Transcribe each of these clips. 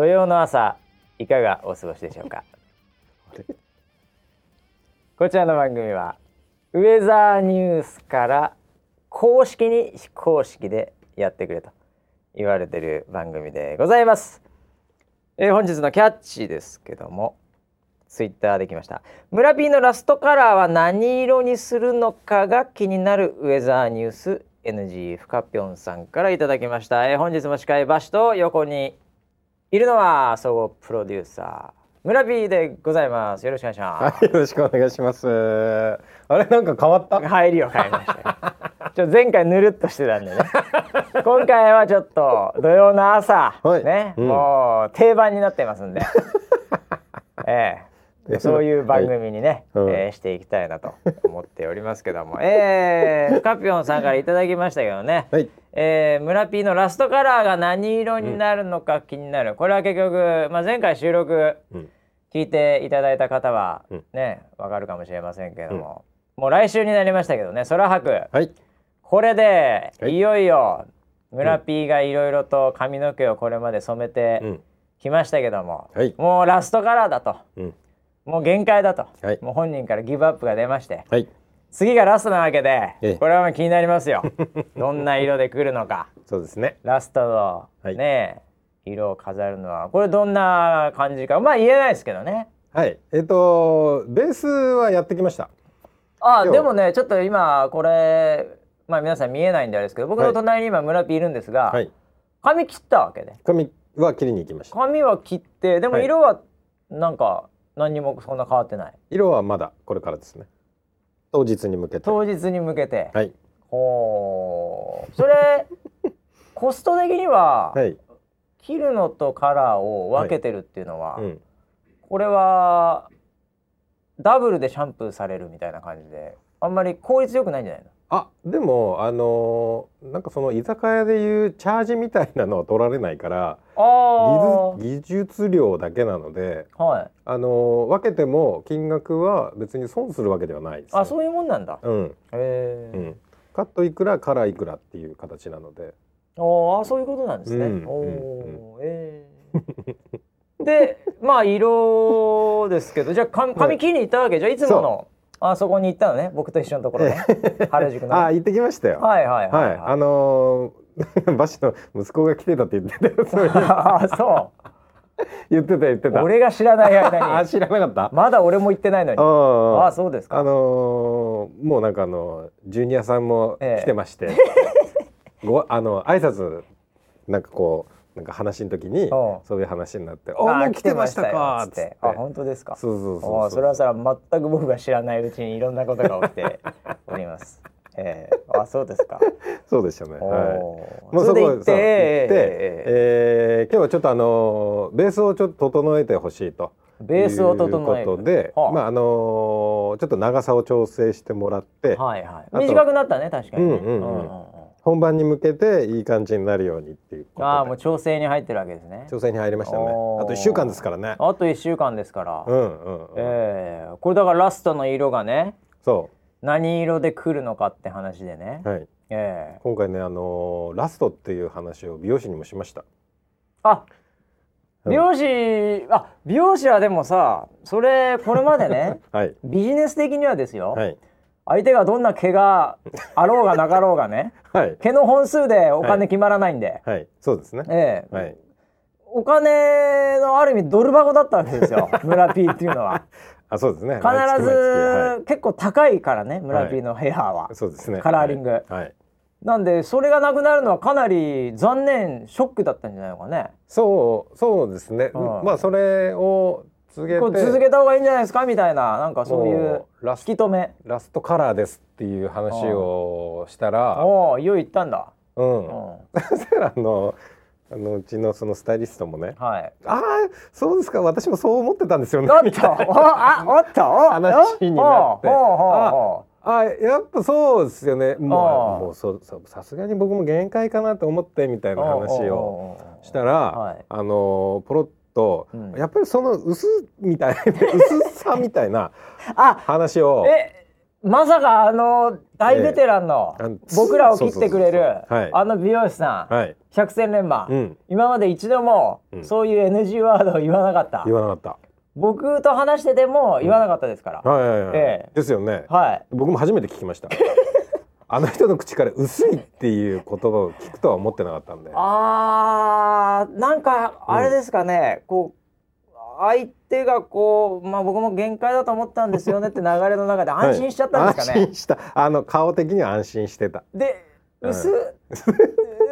土曜の朝いかがお過ごしでしょうか？こちらの番組はウェザーニュースから公式に非公式でやってくれと言われてる番組でございます、えー本日のキャッチですけどもツイッターできました。村 P のラストカラーは何色にするのかが気になるウェザーニュース NG ふかぴょんさんからいただきました、えー本日も司会バシと横にいるのは総合プロデューサー村 P でございます。よろしくお願いします。はい、よろしくお願いします。あれなんか変わった？入りを変えましたよ ちょ前回ぬるっとしてたんでね。今回はちょっと土曜の朝、はい。ね、うん。もう定番になってますんで。ええそういう番組にね、はいうん。えーしていきたいなと思っておりますけども。えー、カピョンさんからいただきましたけどね、はい。えー、村 P のラストカラーが何色になるのか気になる、これは結局、まあ、前回収録うん。聞いていただいた方はうん。ね、わかるかもしれませんけども、もう来週になりましたけどね空白。はい。これで、はい。い、よいよ村 P がいろいろと髪の毛をこれまで染めうてん。きましたけども、はい。もうラストカラーだと。うん。もう限界だと、はい。もう本人からギブアップが出まして。はい。次がラストなわけで、ええ。これは気になりますよ。どんな色で来るのか。そうですね。ラストの、はい。ね色を飾るのは。これどんな感じか。まあ言えないですけどね。はい。えっ、とベースはやってきました。あでもねちょっと今これまあ皆さん見えないんであれですけど僕の隣に今村 P いるんですが、はい。髪切ったわけで。髪は切りに行きました。髪は切ってでもはい。色はなんか何にもそんな変わってない色はまだこれからですね。当日に向けて。当日に向けて、はい。ほうそれ コスト的には、はい。切るのとカラーを分けてるっていうのは、うん。これはダブルでシャンプーされるみたいな感じであんまり効率よくないんじゃないの？あでもあのーなんかその居酒屋でいうチャージみたいなのは取られないからあ技術技術料だけなので、あはい。あのー分けても金額は別に損するわけではないです、ね。あそういうもんなんだ。うん。へえ、うん、カットいくらカラーいくらっていう形なので。おあそういうことなんですね。うん。おうん。ーええでまあ色ですけどじゃあか髪切りに行ったわけじゃあいつものあそこに行ったのね。僕と一緒のところね。原宿の。はいあ行ってきましたよ。はい、はいはい、あのー バシの息子が来てたって言ってたよ。あそ言ってた言ってうた。俺が知らない間に。あ知らなかった。まだ俺も行ってないのに。あああそうですか。あのーもうなんかあのジュニアさんも来てまして、ごあの挨拶なんかこうなんか話の時にうん。そういう話になって「ああもう来てましたよか」つっっつって。てあ本当ですか？そうそうそうあそれはそれは全く僕が知らないうちにいろんなことが起きて おります。ええあそうですか。そうでしたね。おはい。ーもうそれで行ってえ今日はちょっとあのベースをちょっと整えてほしいと。ベースを整えることで、はあ。まああのちょっと長さを調整してもらって、はいはい。と短くなったね確かにうんうんうん本番に向けていい感じになるようにっていうことでああもう調整に入ってるわけですね。調整に入りましたね。あと1週間ですからね。あと一週間ですから。うんうんうん。ええこれだからラストの色がねそ何色で来るのかって話でね。うはい。ええ今回ねあのラストっていう話を美容師にもしました。あうん美容師、あ美容師はでもさそれこれまでね はいビジネス的にはですよ、はい相手がどんな毛があろうがなかろうがね はい。毛の本数でお金決まらないんで、はい。そうですね。ええ。はい。お金のある意味ドル箱だったわけですよ。村 P っていうのは。あそうですね。必ず、はい。結構高いからね村はい。P のヘアは、そうですね。カラーリング。はい。はい。なんでそれがなくなるのはかなり残念ショックだったんじゃないのかね。そうそうですね。うん。まあそれを続けて。続けた方がいいんじゃないですか？みたいな。なんかそういうラス引き止め。ラストカラーですっていう話をしたら、おおいよいったんだ、うん。うん、そしたらあのあのうちのそのスタイリストもね、はい。ああそうですか。私もそう思ってたんですよね。みたいな。あおっと。お 話になって。ほうほうほうほあやっぱそうですよね。ああもうもうそさすがに僕も限界かなと思ってみたいうな話をしたら、はい。あのポロッと、うん。やっぱりその薄みたいな 薄さみたいなあ話を。えまさかあの大ベテランの僕らを切ってくれるあの美容師さん、はい。百戦錬磨、うん。今まで一度もうん。そういう NG ワードを言わなかった、言わなかった。僕と話してても言わなかったですから、はいはいはい、ええ。ですよね。はい。僕も初めて聞きましたあの人の口から薄いっていう言葉を聞くとは思ってなかったんで。あーなんかあれですかね、こう相手がこうまあ僕も限界だと思ったんですよねって流れの中で安心しちゃったんですかね、はい安心した。あの顔的には安心してた。でうん。薄っ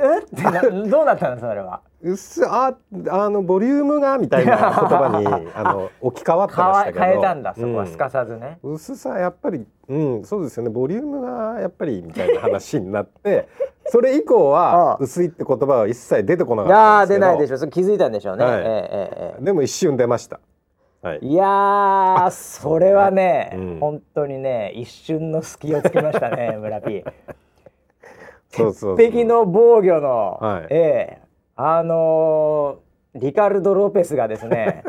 えってなどうなったのそれは。薄ああのボリュームがみたいな言葉に あの置き換わってましたけど。変えたんだそこは。うん。すかさずね、薄さやっぱりうんそうですよね。ボリュームがやっぱりみたいな話になって それ以降は薄いって言葉は一切出てこないかったんですけど。ないでしょ。それ気づいたんでしょうね、はい。えええええでも一瞬出ました。はい。えいやーそれはね、うん。本当にね一瞬の隙をつきましたね 村 P そうそうそう。鉄壁の防御の、はい。ええあのーリカルド・ロペスがですね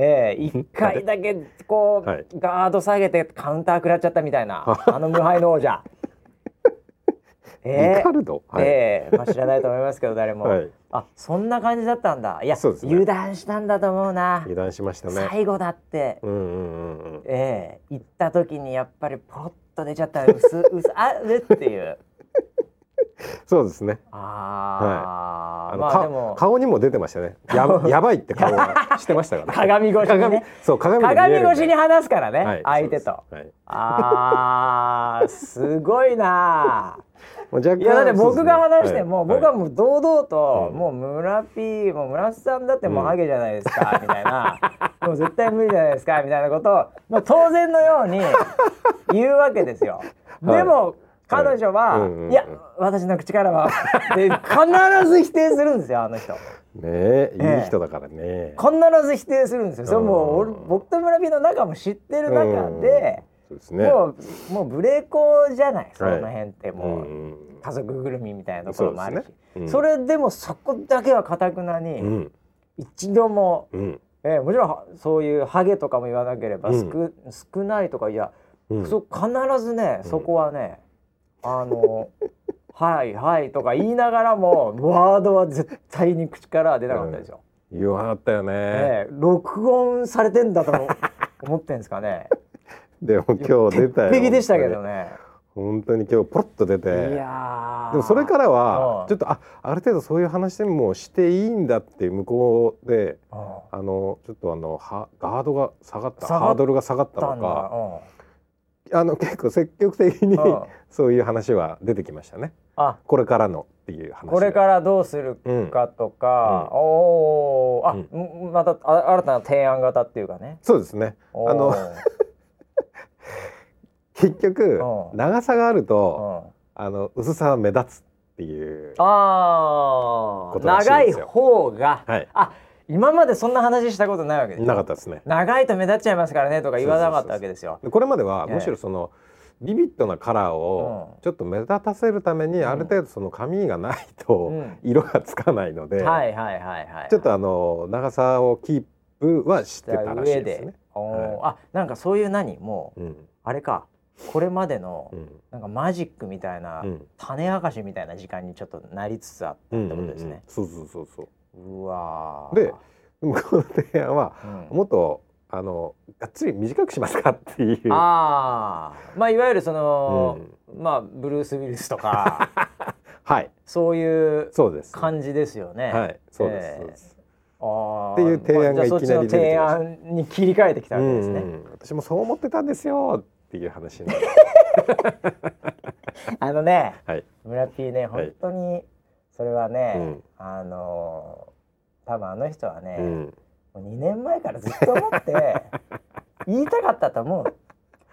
ええ一回だけこう、はい。ガード下げてカウンター食らっちゃったみたいな あの無敗の王者。えリカルド？はい。ええ。まあ知らないと思いますけど誰も、はい。あそんな感じだったんだ。いや、そうですね。油断したんだと思うな、油断しましたね。最後だって、うんうんうんうん。ええ。行った時にやっぱりポロッと出ちゃったら薄薄あうっていう そうですね。あー、あのかまあでも。顔にも出てましたね。やばやばいって顔はしてましたから鏡越しにね。そう鏡鏡越しに話すからね、はい相手と。はい。あーすごいな。いやだって僕が話しても、ですね僕はもう堂々と、うん。もう村 P もう村瀬さんだってもうハゲじゃないですか、みたいな。もう絶対無理じゃないですかみたいなことを、まあ、当然のように言うわけですよ。はい。でも彼女は、うんうんうんいや私の口からは で必ず否定するんですよあの人。ねえええ。いい人だからね。必ず否定するんですよ。それもう俺うん僕と村 P の仲も知ってる中で、そうですね。もうもうブレーコーじゃないその辺ってもう。うん家族ぐるみみたいなところもあるし。そ,、ね。うん。れでもそこだけはかたくなに、うん。一度も、うん。えーもちろんはそういうハゲとかも言わなければ、うん。少少ないとかいや、うん。そ必ずね、そこはねあの「はいはい」とか言いながらもワードは絶対に口からは出なかったですよ。言わなかったよね。ええ録音されてんだと思 思ってんですかね。でも今日出たよ鉄壁でしたけどね。本当に。今日ポロッと出いてでもそれからはうん。ちょっとあある程度そういう話でもしていいんだって向こうでうん。あのちょっとあのはガードが下がった。ハードルが下がったのか。うんあの結構積極的にうんそういう話は出てきましたね。あ。これからのっていう話これからどうするかとか、おおー。あ、ん。またあ新たな提案型っていうかね。そうですね。あの 結局うん。長さがあるうとん。あの薄さは目立つっていうあー。ことらしい長い方が、はい。あ今までそんな話したことないわけですなかったですね。長いと目立っちゃいますからねとか言わなかったわけですよ。でこれまではええ。むしろそのビビッドなカラーをうん。ちょっと目立たせるためにある程度その髪がないとうん。色がつかないので、はいはいはいはい。ちょっとあの長さをキープはしてたらしい上でですね。おー。あなんかそういう何？もううん。あれか。これまでのうん。なんかマジックみたいな、うん。種明かしみたいな時間にちょっとなりつつあったってことですね。そうそうそうそう。うわーで向こうの提案はうんもっとあのがっつり短くしますかっていう。ああまあいわゆるその、まあブルース・ウィルスとか はいそういうそうです。感じですよね。はいそうです、ええそうです。っていう提案がいきなり出てきましたそっちの提案に切り替えてきたわけですね。うんうん私もそう思ってたんですよっていう話。あのねはい。村 P ねはい本当にそれはね、うんあのー多分あの人はね、うん。もう2年前からずっと思って 言いたかったと思う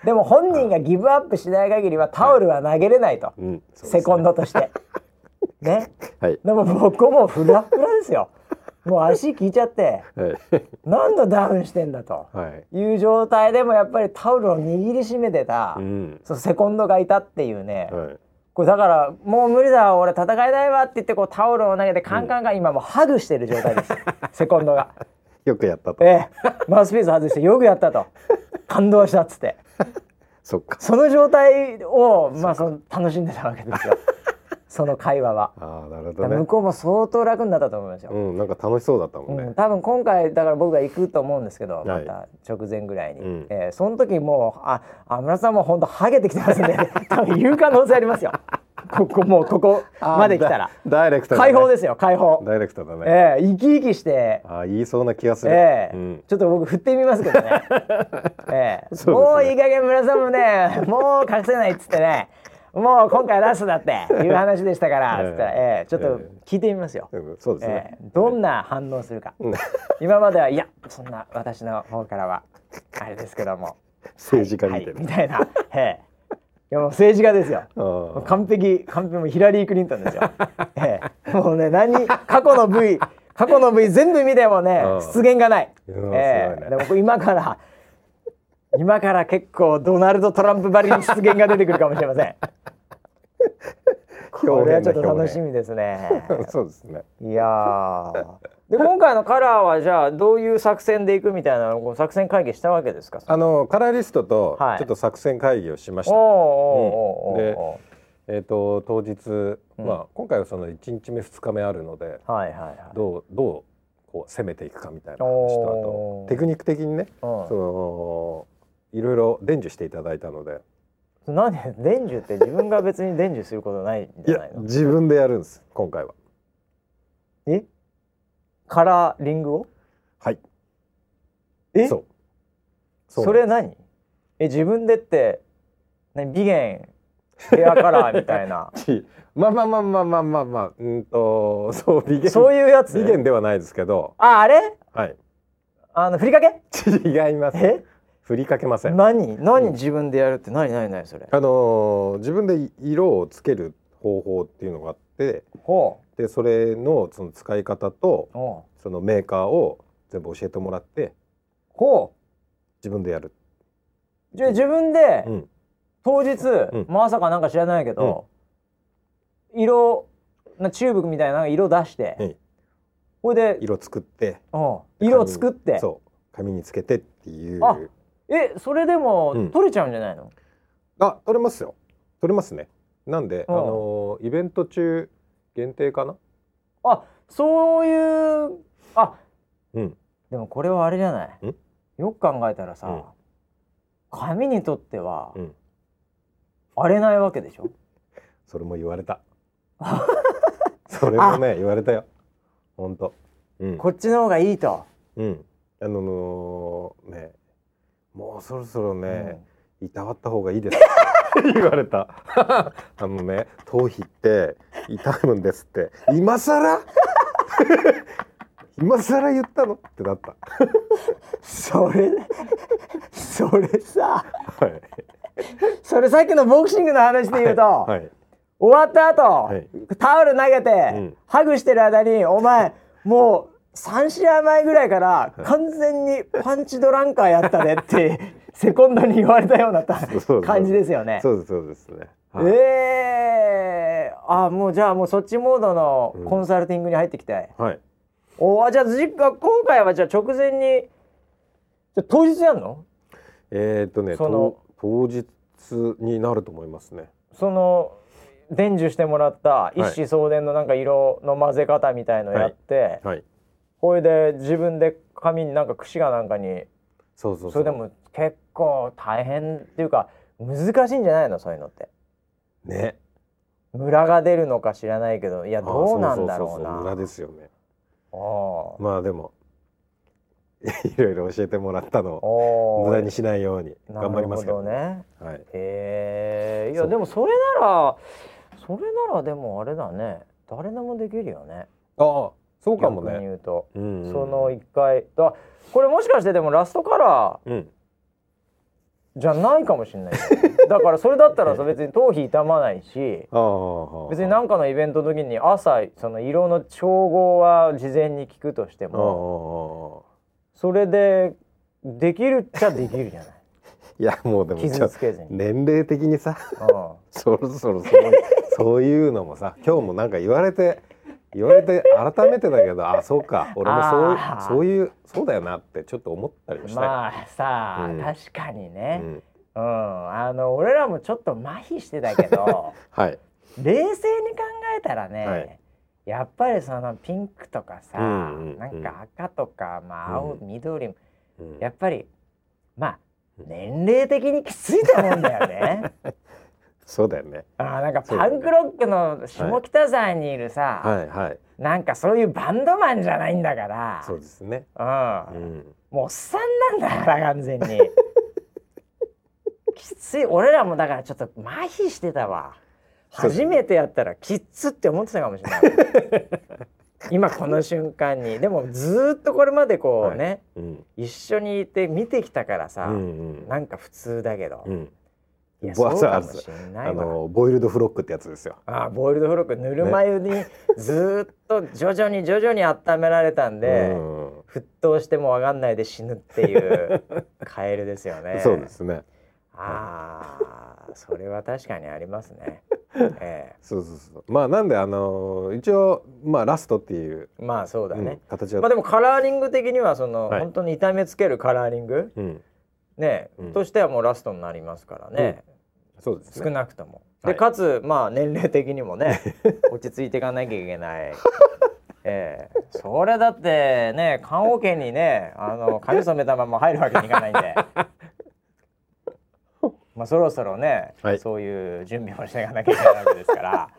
でも本人がギブアップしない限りはタオルは投げれないと、うん。そうですねセコンドとして ねはい。でも僕もうフラフラですよもう足効いちゃってはい。何度ダウンしてんだとはい。いう状態でもやっぱりタオルを握りしめてた、うん。そのセコンドがいたっていうね、はい。これだからもう無理だ俺戦えないわって言ってこうタオルを投げてカンカンが今もうハグしてる状態です、セコンドが。よくやったと。ええ、マウスピース外してよくやったと。感動したっつって。そっか。その状態をまあその楽しんでたわけですよその会話は。ああなるほどね。向こうも相当楽になったと思いますよ。うんなんか楽しそうだったもんね、うん、多分今回だから僕が行くと思うんですけど、はい。また直前ぐらいに、うん。えーその時もうああ村さんも本当ハゲてきてますんで 多分言う可能性ありますよ。ここもうここまで来たら。ダダイレクトだ、ね、解放ですよ解放。ダイレクトだね、えー生き生きして。ああ言いそうな気がする、ええうん、ちょっと僕振ってみますけどね。ええ そうですね。もういい加減村さんもね、もう隠せないっつってね、もう今回ラストだって いう話でしたから、つったら、ええちょっと聞いてみますよ。うんそうですえねえ、どんな反応するか。うん今まではいや、そんな私の方からはあれですけども、政治家はいみたいな、みたいな。ええいやもう政治家ですよ。完璧完璧もうヒラリー・クリントンですよ。ええ、もうね何過去の V 過去の V 全部見てもねうん出現がない。うんええ、でも今から今から結構ドナルド・トランプばりに出現が出てくるかもしれません。これはちょっと楽しみですね。そうですね。いやー。で今回のカラーはじゃあどういう作戦でいくみたいなのを作戦会議したわけですか？あのカラーリストとはい。ちょっと作戦会議をしました、おーおーおーおーおえっ、と当日、うん。まあ今回はその1日目2日目あるのでーはいはいはい。どうどうこう攻めていくかみたいな話とあとテクニック的にねうん。そのいろいろ伝授していただいたのでなんで伝授って自分が別に伝授することないんいじゃないの？や自分でやるんです今回はえ？カラーリングを？はいえ？そうそれ何？え自分でって何？美颜ヘアカラーみたいな ちまあまあまあまあまあまあまあうんとそう美颜そういうやつ？美颜ではないですけどああれ？はいあのふりかけ？違いますえ？振りかけません。何？何自分でやるって？何？何？何？それ？あのー自分で色をつける方法っていうのがあってほでそれのその使い方とそのメーカーを全部教えてもらってう。ほ自分でやる、う。じゃあ自分でうん、当日、ん。まさかなんか知らないけど、色なチューブみたいな色出して、うん。これで、色作ってうん、色を作って。そう紙につけてっていうあえそれでも、うん。取れちゃうんじゃないの？あ取れますよ。取れますね。なんで、うん。あのーイベント中限定かな？あそういうあうん。でもこれはあれじゃない？ん？よく考えたらさ、紙にとっては、うん。荒れないわけでしょ？それも言われた。それもね言われたよ。本当。うん。こっちの方がいいと、うん。あのーねもうそろそろね、いたわった方がいいです 言われた。あのね頭皮って痛むんですって。今更？今更言ったの？ってなった。それそれさ。はい。それさっきのボクシングの話で言うと、はい。終わった後、はい。タオル投げて、うん。ハグしてる間にお前もう3試合前ぐらいから完全にパンチドランカーやったねって セコンドに言われたような感じですよね。そうですそうですね、はい。ええあもうじゃあもうそっちモードのコンサルティングに入ってきて、はい。おあじゃあじ今回はじゃあ直前にじゃあ当日やんの？えーっとねそのと当日になると思いますね。その伝授してもらった一子相伝のなんか色の混ぜ方みたいのやって、はいこれで自分で紙になんか櫛かなんかにそうそうそれでも結構大変っていうか難しいんじゃないの？そういうのって。ね。ムラが出るのか知らないけどいやあどうなんだろうそそそそ無駄なですよね。あー。まあでも いろいろ教えてもらったのを無駄にしないように頑張りますけどなるほどね。はい。へえいやでもそれならそれならでもあれだね。誰でもできるよね。ああそうかもね。言うと、うんうん。その一回。だこれもしかしてでもラストカラーうん。じゃないかもしれない。よ だからそれだったらさ別に頭皮傷まないし別に何かのイベントの時に朝その色の調合は事前に聞くとしてもそれでできるっちゃできるじゃない？いやもうでも傷つけずに。年齢的にさうん。そろそろそそういうのもさ今日もなんか言われて言われて改めてだけどあそうか。俺もそうそういうそうだよなってちょっと思ったりもした。よ、まあさあ、うん。確かにね、うん。うん、あの俺らもちょっと麻痺してたけど はい。冷静に考えたらね、はい。やっぱりそのピンクとかさ、うんうんうん。なんか赤とか、まあ、青、うん。緑うん。やっぱりまあうん年齢的にきついと思うんだよね。そうだよね。あーなんかパンクロックの下北沢にいるさ、はいはい。なんかそういうバンドマンじゃないんだから、そうですね。うん。うん。もうおっさんなんだから完全に。きつい。俺らもだからちょっと麻痺してたわ。初めてやったらきっつって思ってたかもしれない。今この瞬間に。でもずーっとこれまでこうね、うん。一緒にいて見てきたからさ、うんうん。なんか普通だけど、うんいやボそうかもしんないわ。あのボイルドフロックってやつですよ。あボイルドフロックぬるま湯にずーっと徐々に徐々に温められたんで、うん。沸騰しても分かんないで死ぬっていう カエルですよね。そうですね。ああ、それは確かにありますね。えそうそうそうまあなんであの一応まあラストっていう、えまあそうだうんね。形は、まあでもカラーリング的にはその、はい。本当に痛めつけるカラーリングうん。ね、うん。としてはもうラストになりますからね。そうですね少なくとも。ではいかつまあ年齢的にもね 落ち着いていかなきゃいけない。ええそれだってね棺桶にねあの髪染めたまま入るわけにいかないんで。まあそろそろね、はいそういう準備をしていかなきゃいけないわけですから。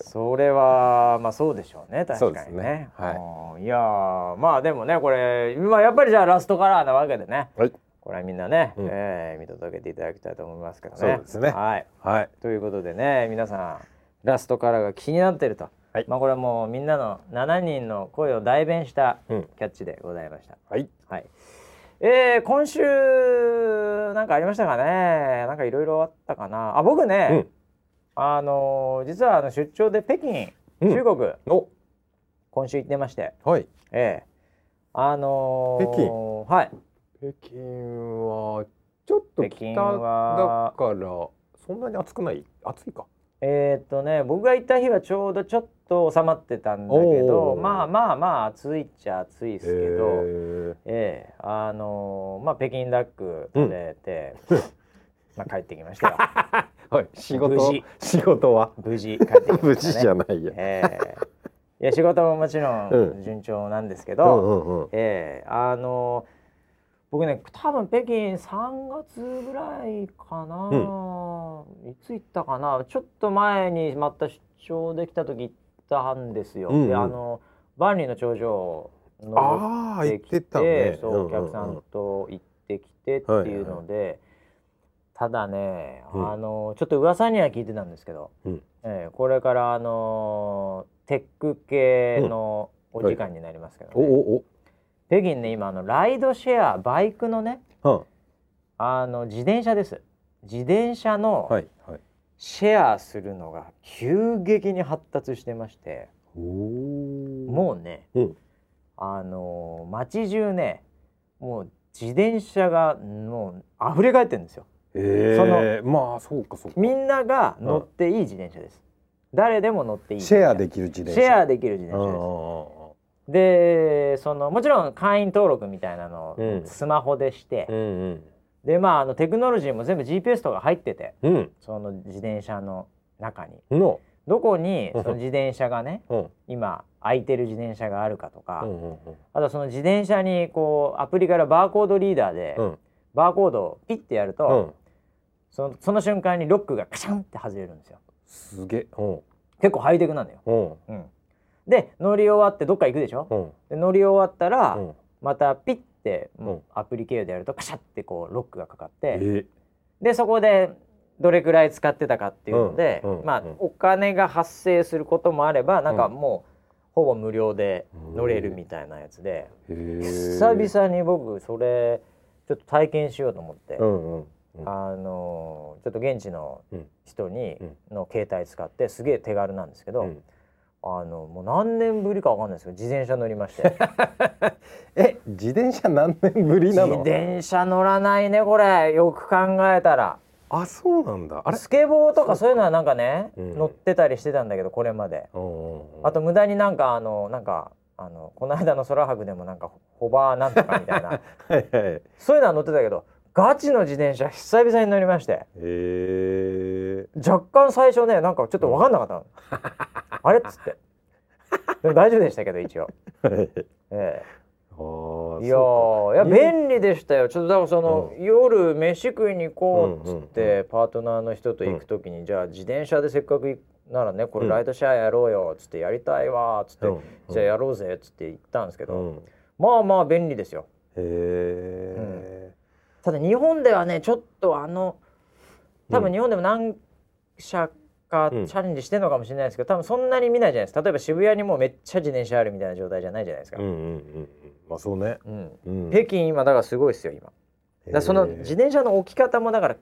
それはまあそうでしょうね確かにね。ねはいうんいやーまあでもねこれまあやっぱりじゃあラストカラーなわけでね。はいこれはみんなね、うん。えー見届けていただきたいと思いますけどね。そうですね。はい。はい。ということでね皆さんラストカラーが気になってると、はい。まあこれはもうみんなの7人の声を代弁したうん。キャッチでございました。はい。はい。えー、今週なんかありましたかね？なんかいろいろあったかな？あ僕ね、うん。あのー実はあの出張で北京、うん。中国お。今週行ってまして。はい。ええあのー、北京。はい北京はちょっと北だはからそんなに暑くない？暑いか。えーっとね僕が行った日はちょうどちょっと収まってたんだけどまあまあまあ暑いっちゃ暑いですけど、へええあのーまあ北京ダック食べて、まあ帰ってきましたよ。ーはい仕事仕事は？無事帰ってきました、ね、無事じゃないや。ええ。いや仕事ももちろうん。ん順調なんですけうど、んうんうん。ええあのー僕ね多分北京3月ぐらいかな、いつ行ったかな。ちょっと前にまた出張できた時行ったんですよ。うんうん。であの万里の長城登ってきててたね。そうお客さんと行ってきてっていうので、ただね、うん。あのちょっと噂には聞いてたんですけど、うん。ええこれからあのテック系のお時間になりますけど、ね。おお北京ね今あのライドシェアバイクのねおあの自転車です。自転車のはいはい。シェアするのが急激に発達してまして、おおもうね、うん。あの街中ねもう自転車がもう溢れ返ってるんですよ。ええまあそうかそうか。みんなが乗っていい自転車です、誰でも乗っていいシェアできる自転車。シェアできる自転車です、うんうんうんでそのもちろん会員登録みたいなのをうん。スマホでして、うんでまああのテクノロジーも全部 GPS とか入ってて。うん。うんその自転車の中に。の。どこにうん。その自転車がねうん。今空いてる自転車があるかとか、うんうんうん。あとその自転車にこうアプリからバーコードリーダーで、うん。バーコードをピッてやると、うん。そのその瞬間にロックがカシャンって外れるんですよ。すげ結構ハイテクなんだよ、うん。うん、で乗り終わってどっか行くでしょ、うん。で乗り終わったら、うん。またピッて、ん。アプリ経由でやるとカシャってこうロックがかかって、えでそこでどれくらい使ってたかっていうので、まあうん。お金が発生することもあればなんかうん。もうほぼ無料で乗れるみたいなやつで、久々に僕それちょっと体験しようと思って、うんうんうん。あのーちょっと現地のうん。人に、うん。の携帯使ってすげえ手軽なんですけど、うんあのもう何年ぶりかわかんないですけど自転車乗りまして。え自転車何年ぶり自なの？転車乗らないねこれ。よく考えたら。あそうなんだ。あれ？スケボーとかそういうのはなんかね、うん。乗ってたりしてたんだけどこれまで。あと無駄になんかあのなんかあのこの間の空博でもなんかホバーなんとかみたいな。はいはい。そういうのは乗ってたけどガチの自転車久々に乗りまして。へえ若干最初ねなんかちょっと分かんなかったの、あれっつって。でも大丈夫でしたけど一応、えいやーいや便利でしたよ。ちょっとだからその、夜飯食いに行こうっつって、パートナーの人と行く時に、じゃあ自転車でせっかく行くならねこれうんライドシェアやろうよっつってやりたいわっつって、うんじゃあやろうぜっつって言ったんですけど、うん。まあまあ便利ですよ。へえただ日本ではねちょっとあの多うん分日本でも何社かチうん。ャレンジしてるのかもしれないですけど多分そんなに見ないじゃないですか。例えば渋谷にもうめっちゃ自転車あるみたいな状態じゃないじゃないですか、うんうんうんうん。まあそうね。うん。うん。北京今だからすごいですよ今。だその自転車の置き方もだから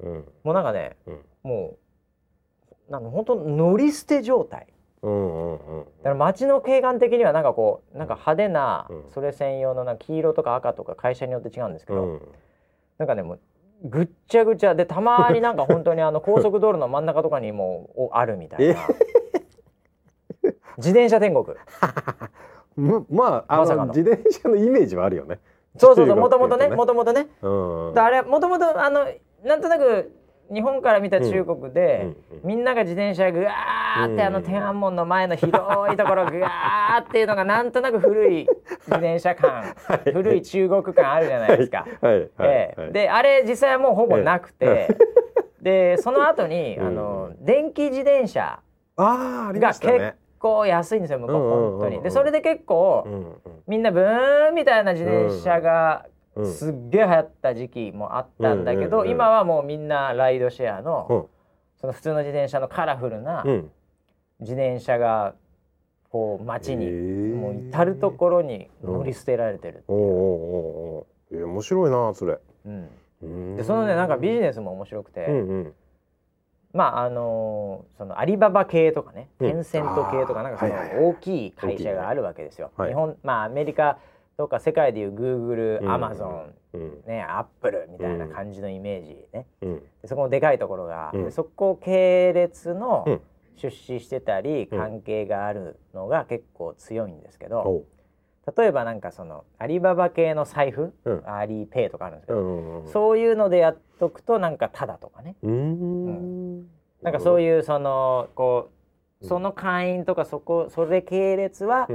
うん。もうなんかねうん。もうなんか本当乗り捨て状態。うんうんうん。だから街の景観的にはなんかこうなんか派手なうん。それ専用のなんか黄色とか赤とか会社によって違うんですけど、うん。なんかねもうぐっちゃぐちゃ。でたまになんか本当にあの高速道路の真ん中とかにもおあるみたいな。自転車天国。むまああまさかの。の自転車のイメージはあるよね。そうそうそうもともとね。もともとね。うん。だあれもともとあのなんとなく日本から見た中国で、みんなが自転車ぐわーってあのうん天安門の前の広いところぐわーっていうのがなんとなく古い自転車感 古い中国感あるじゃないですか。であれ実際はもうほぼなくて、でその後にうん。あの電気自転車が結構安いんですよ向こう本当に。でそれで結構、みんなブーンみたいな自転車がうんすっげえ流行った時期もあったんだけど、今はもうみんなライドシェアの、うん。その普通の自転車のカラフルなうん。自転車がこう街に、もう至る所に乗り捨てられてる。おうおうおえー面白いなそれ。うん。うん。でそのねなんかビジネスも面白くて、うんうん。まああのーそのアリババ系とかね、うん。テンセント系とかなんかそのはいはいはい。大きい会社があるわけですよ。はい。日本まあアメリカとか世界でいうグーグル、うん。アマゾン、アップルみたいな感じのイメージね。うん。でそこのでかいところが、そこ系列のうん。出資してたりうん。関係があるのが結構強いんですけど、例えばなんかそのアリババ系の財布、うん。アリペイとかあるんですけど、そういうのでやっとくとなんかタダとかね。うーん。なんかそうういうそのこううん。その会員とかそこそれ系列は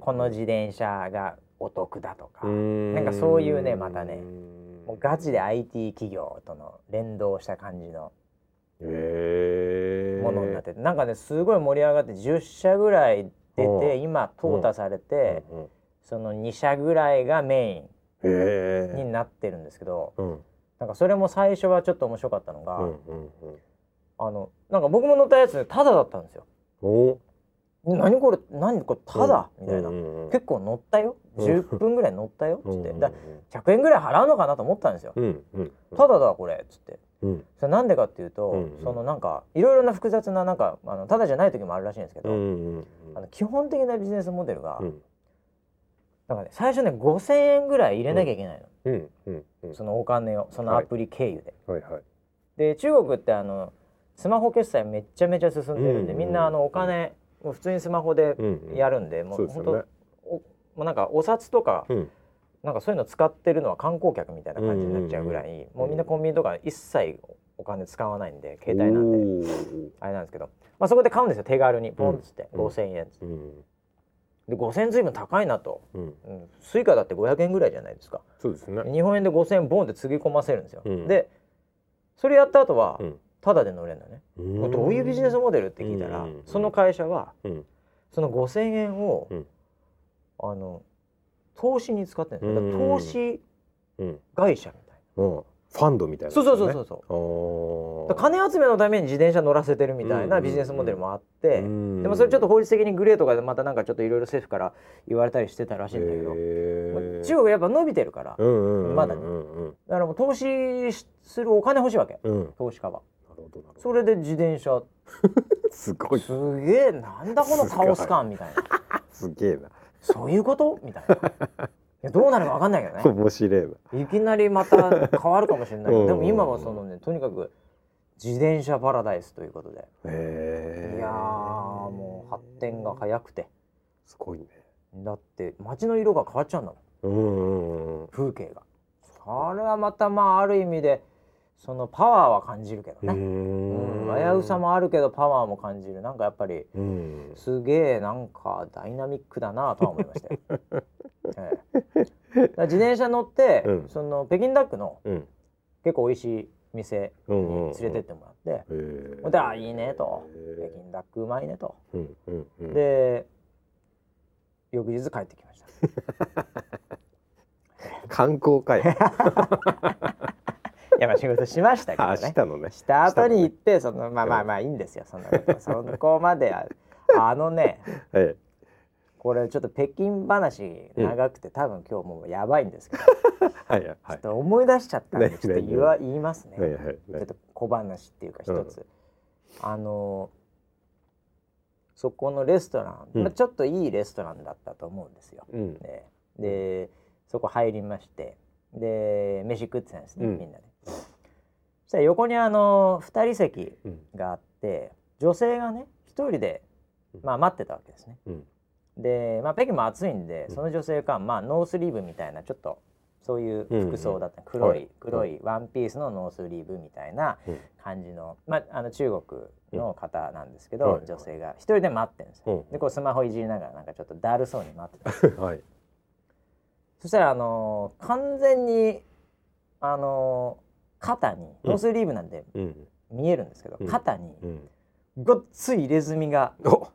この自転車がお得だとか、ななんかそういうねまたねもうガチで IT 企業との連動した感じのものになってて、なんかねすごい盛り上がって10社ぐらい出て今淘汰されて、うんうんその2社ぐらいがメインになってるんですけど、うん。なんかそれも最初はちょっと面白かったのが、うんうんうん。あのなんか僕も乗ったやつタダだったんですよ。お何これ？何？これタダ、みたいな、結構乗ったよ。うん。10分ぐらい乗ったよ。っつって、うん。だ100円ぐらい払うのかなと思ったんですよ。うんうん。タダだこれ。っつって。うん。それなんでかっていうと、そのなんかいろいろな複雑ななんかあのタダじゃない時もあるらしいんですけど、あの基本的なビジネスモデルが、うん。なんかね最初ね5,000円ぐらい入れなきゃいけないの、そのお金をそのアプリ経由で。で中国ってあのスマホ決済めっちゃめちゃ進んでるんで、みんなあのお金もう普通にスマホでうんやるんで、うですよね。う本当おもうなんかお札とか、うん。なんかそういうの使ってるのは観光客みたいな感じになっちゃうぐらい、うんうんうん。もうみんなコンビニとか一切お金使わないんで携帯なんであれなんですけど、まあ、そこで買うんですよ。手軽にポンっつって、うん。5,000円。っつってうん。で5,000円ずいぶん高いなと、うん。うん、スイカだって500円ぐらいじゃないですか。そうですね。日本円で5,000円ボンってつぎ込ませるんですよ、うん。でそれやった後は、うんタダで乗れるんだよね、うん。どういうビジネスモデルって聞いたら、うん。その会社はうん。その5,000円を、うん。あの投資に使ってるん投資うん。会社みたいうん。ファンドみたいな、なそうそうそうそう金集めのために自転車乗らせてるみたいなビジネスモデルもあって、ででもそれちょっと法律的にグレーとかでまたなんかちょっといろいろ政府から言われたりしてたらしいんだけど、まあ中国やっぱ伸びてるから、うんうんうんまだねうん。だからもう投資しするお金欲しいわけ。うん。うん投資家は。なるほどなるほど。それで自転車。すごい。すげえなんだこのカオス感みたいな。すげえな。そういうこと？みたいな。いやどうなるか分かんないけどね。面白いな。いきなりまた変わるかもしれないでも今はそのねとにかく自転車パラダイスということで。へえいやーもう発展が早くて。すごいね。だって街の色が変わっちゃうんだもん。うんうんうん風景が。これはまたまあある意味でそのパワーは感じるけどうね、うん、危うさもあるけどパワーも感じる。なんかやっぱりうん。すげえなんかダイナミックだなとは思いましたよ、ええ。自転車乗って、うん。その北京ダックのうん。結構美味しい店うんうんに連れてってもらって、へえで「あいいね」と「へ北京ダックうまいね」と。うんうんうん。で翌日帰ってきました。観光会 いやまあ仕事しましたけどあね。したのね。した後に行ってそのまあまあまあいいんですよそんなことそこまでああのねはい これちょっと北京話長くて、多分今日もうやばいんですけど、はいはい。ちょっと思い出しちゃったんでねちょっと言わ、言いますね、はいはいちょっと小話っていうか一つ、あのそこのレストラン、うん。まあ、ちょっといいレストランだったと思うんですよ。うん。ででそこ入りまして。で飯食ってたんですね、うん。みんなで。そしたら横にあの2人席うん。があって女性がね1人で、まあ、待ってたわけですね。うん。で、まあ、北京も暑いんでうん。その女性が、まあ、ノースリーブみたいなちょっとそういう服装だった、黒い、はい。黒いワンピースのノースリーブみたいなうん。感じの,、まあ、あの中国の方なんですけど、女性が。一人で待ってるんですよ。うん。でこうスマホいじりながらなんかちょっとだるそうに待ってた。はい。そしたらあのー完全にあのー肩にうん。ノースリーブなんでうん。見えるんですけど、うん。肩にうん。ごっつい入れ墨がお。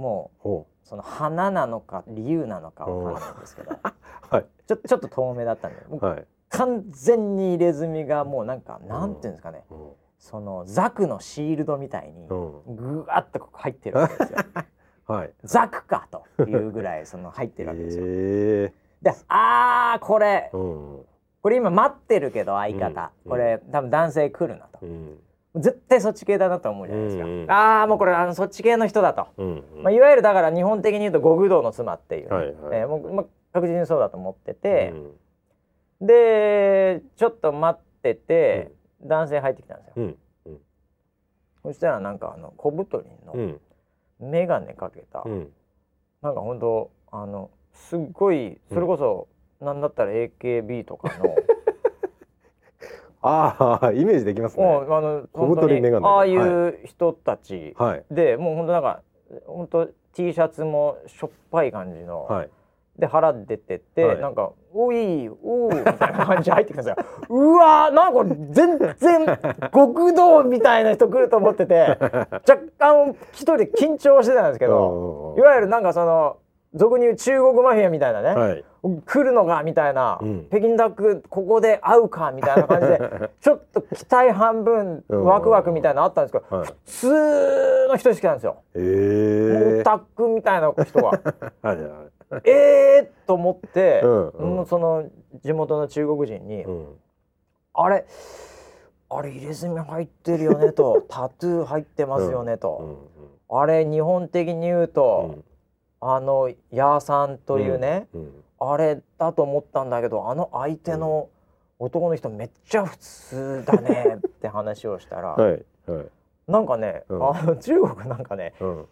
もほうその花なのか理由なのかわかんないんですけど。う はい。ちょちょっと遠目だったんではい。完全に入れ墨がもうなんかなんていうんですかね。うん。そのザクのシールドみたいにうん。ぐわっとここ入ってるわけですよ。はい。ザクかというぐらいその入ってるわけですよ。えであーこれ。えうんこれ今待ってるけど相方、うん。これ多分男性来るなと、うん。絶対そっち系だなと思うじゃないですか、うん。うんああもうこれあのそっち系の人だと、うん。まあ、いわゆるだから日本的に言うと極道の妻っていうね、はいはい。えーもう、まあ、確実にそうだと思ってうて、ん。でちょっと待ってて、男性入ってきたんですよ、うん。そしたらなんかあの小太りのうん。眼鏡かけた、うん。なんか本当あのすっごいそれこそ、なんだったら AKB とかの。ああイメージできますね。もうあの小太り眼鏡本当にああいう人たちはい。で、もう本当なんか本当 T シャツもしょっぱい感じの、はい。で腹出てて、はい。なんか「おいおう」みたいな感じで入ってきたんですよ。うわーなんか全然極道みたいな人来ると思ってて若干一人で緊張してたんですけどいわゆるなんかその俗に言う中国マフィアみたいなね、はい。来るのかみたいな、うん。北京ダックここで会うかみたいな感じで ちょっと期待半分うん。ワクワクみたいなのあったんですけど、はい。普通の人しか来たんですよ。えもうえオタクみたいな人が。はいはいえーと思って、うんうん。その地元の中国人に「うん。あれあれ入れ墨入ってるよね」と「タトゥー入ってますよね」うと、んあれ日本的に言ううと、んあのヤーさんというね、うんあれだと思ったんだけどあの相手の男の人めっちゃ普通だね って話をしたら、はいはい。なんかね、うん。あの中国なんかねうん。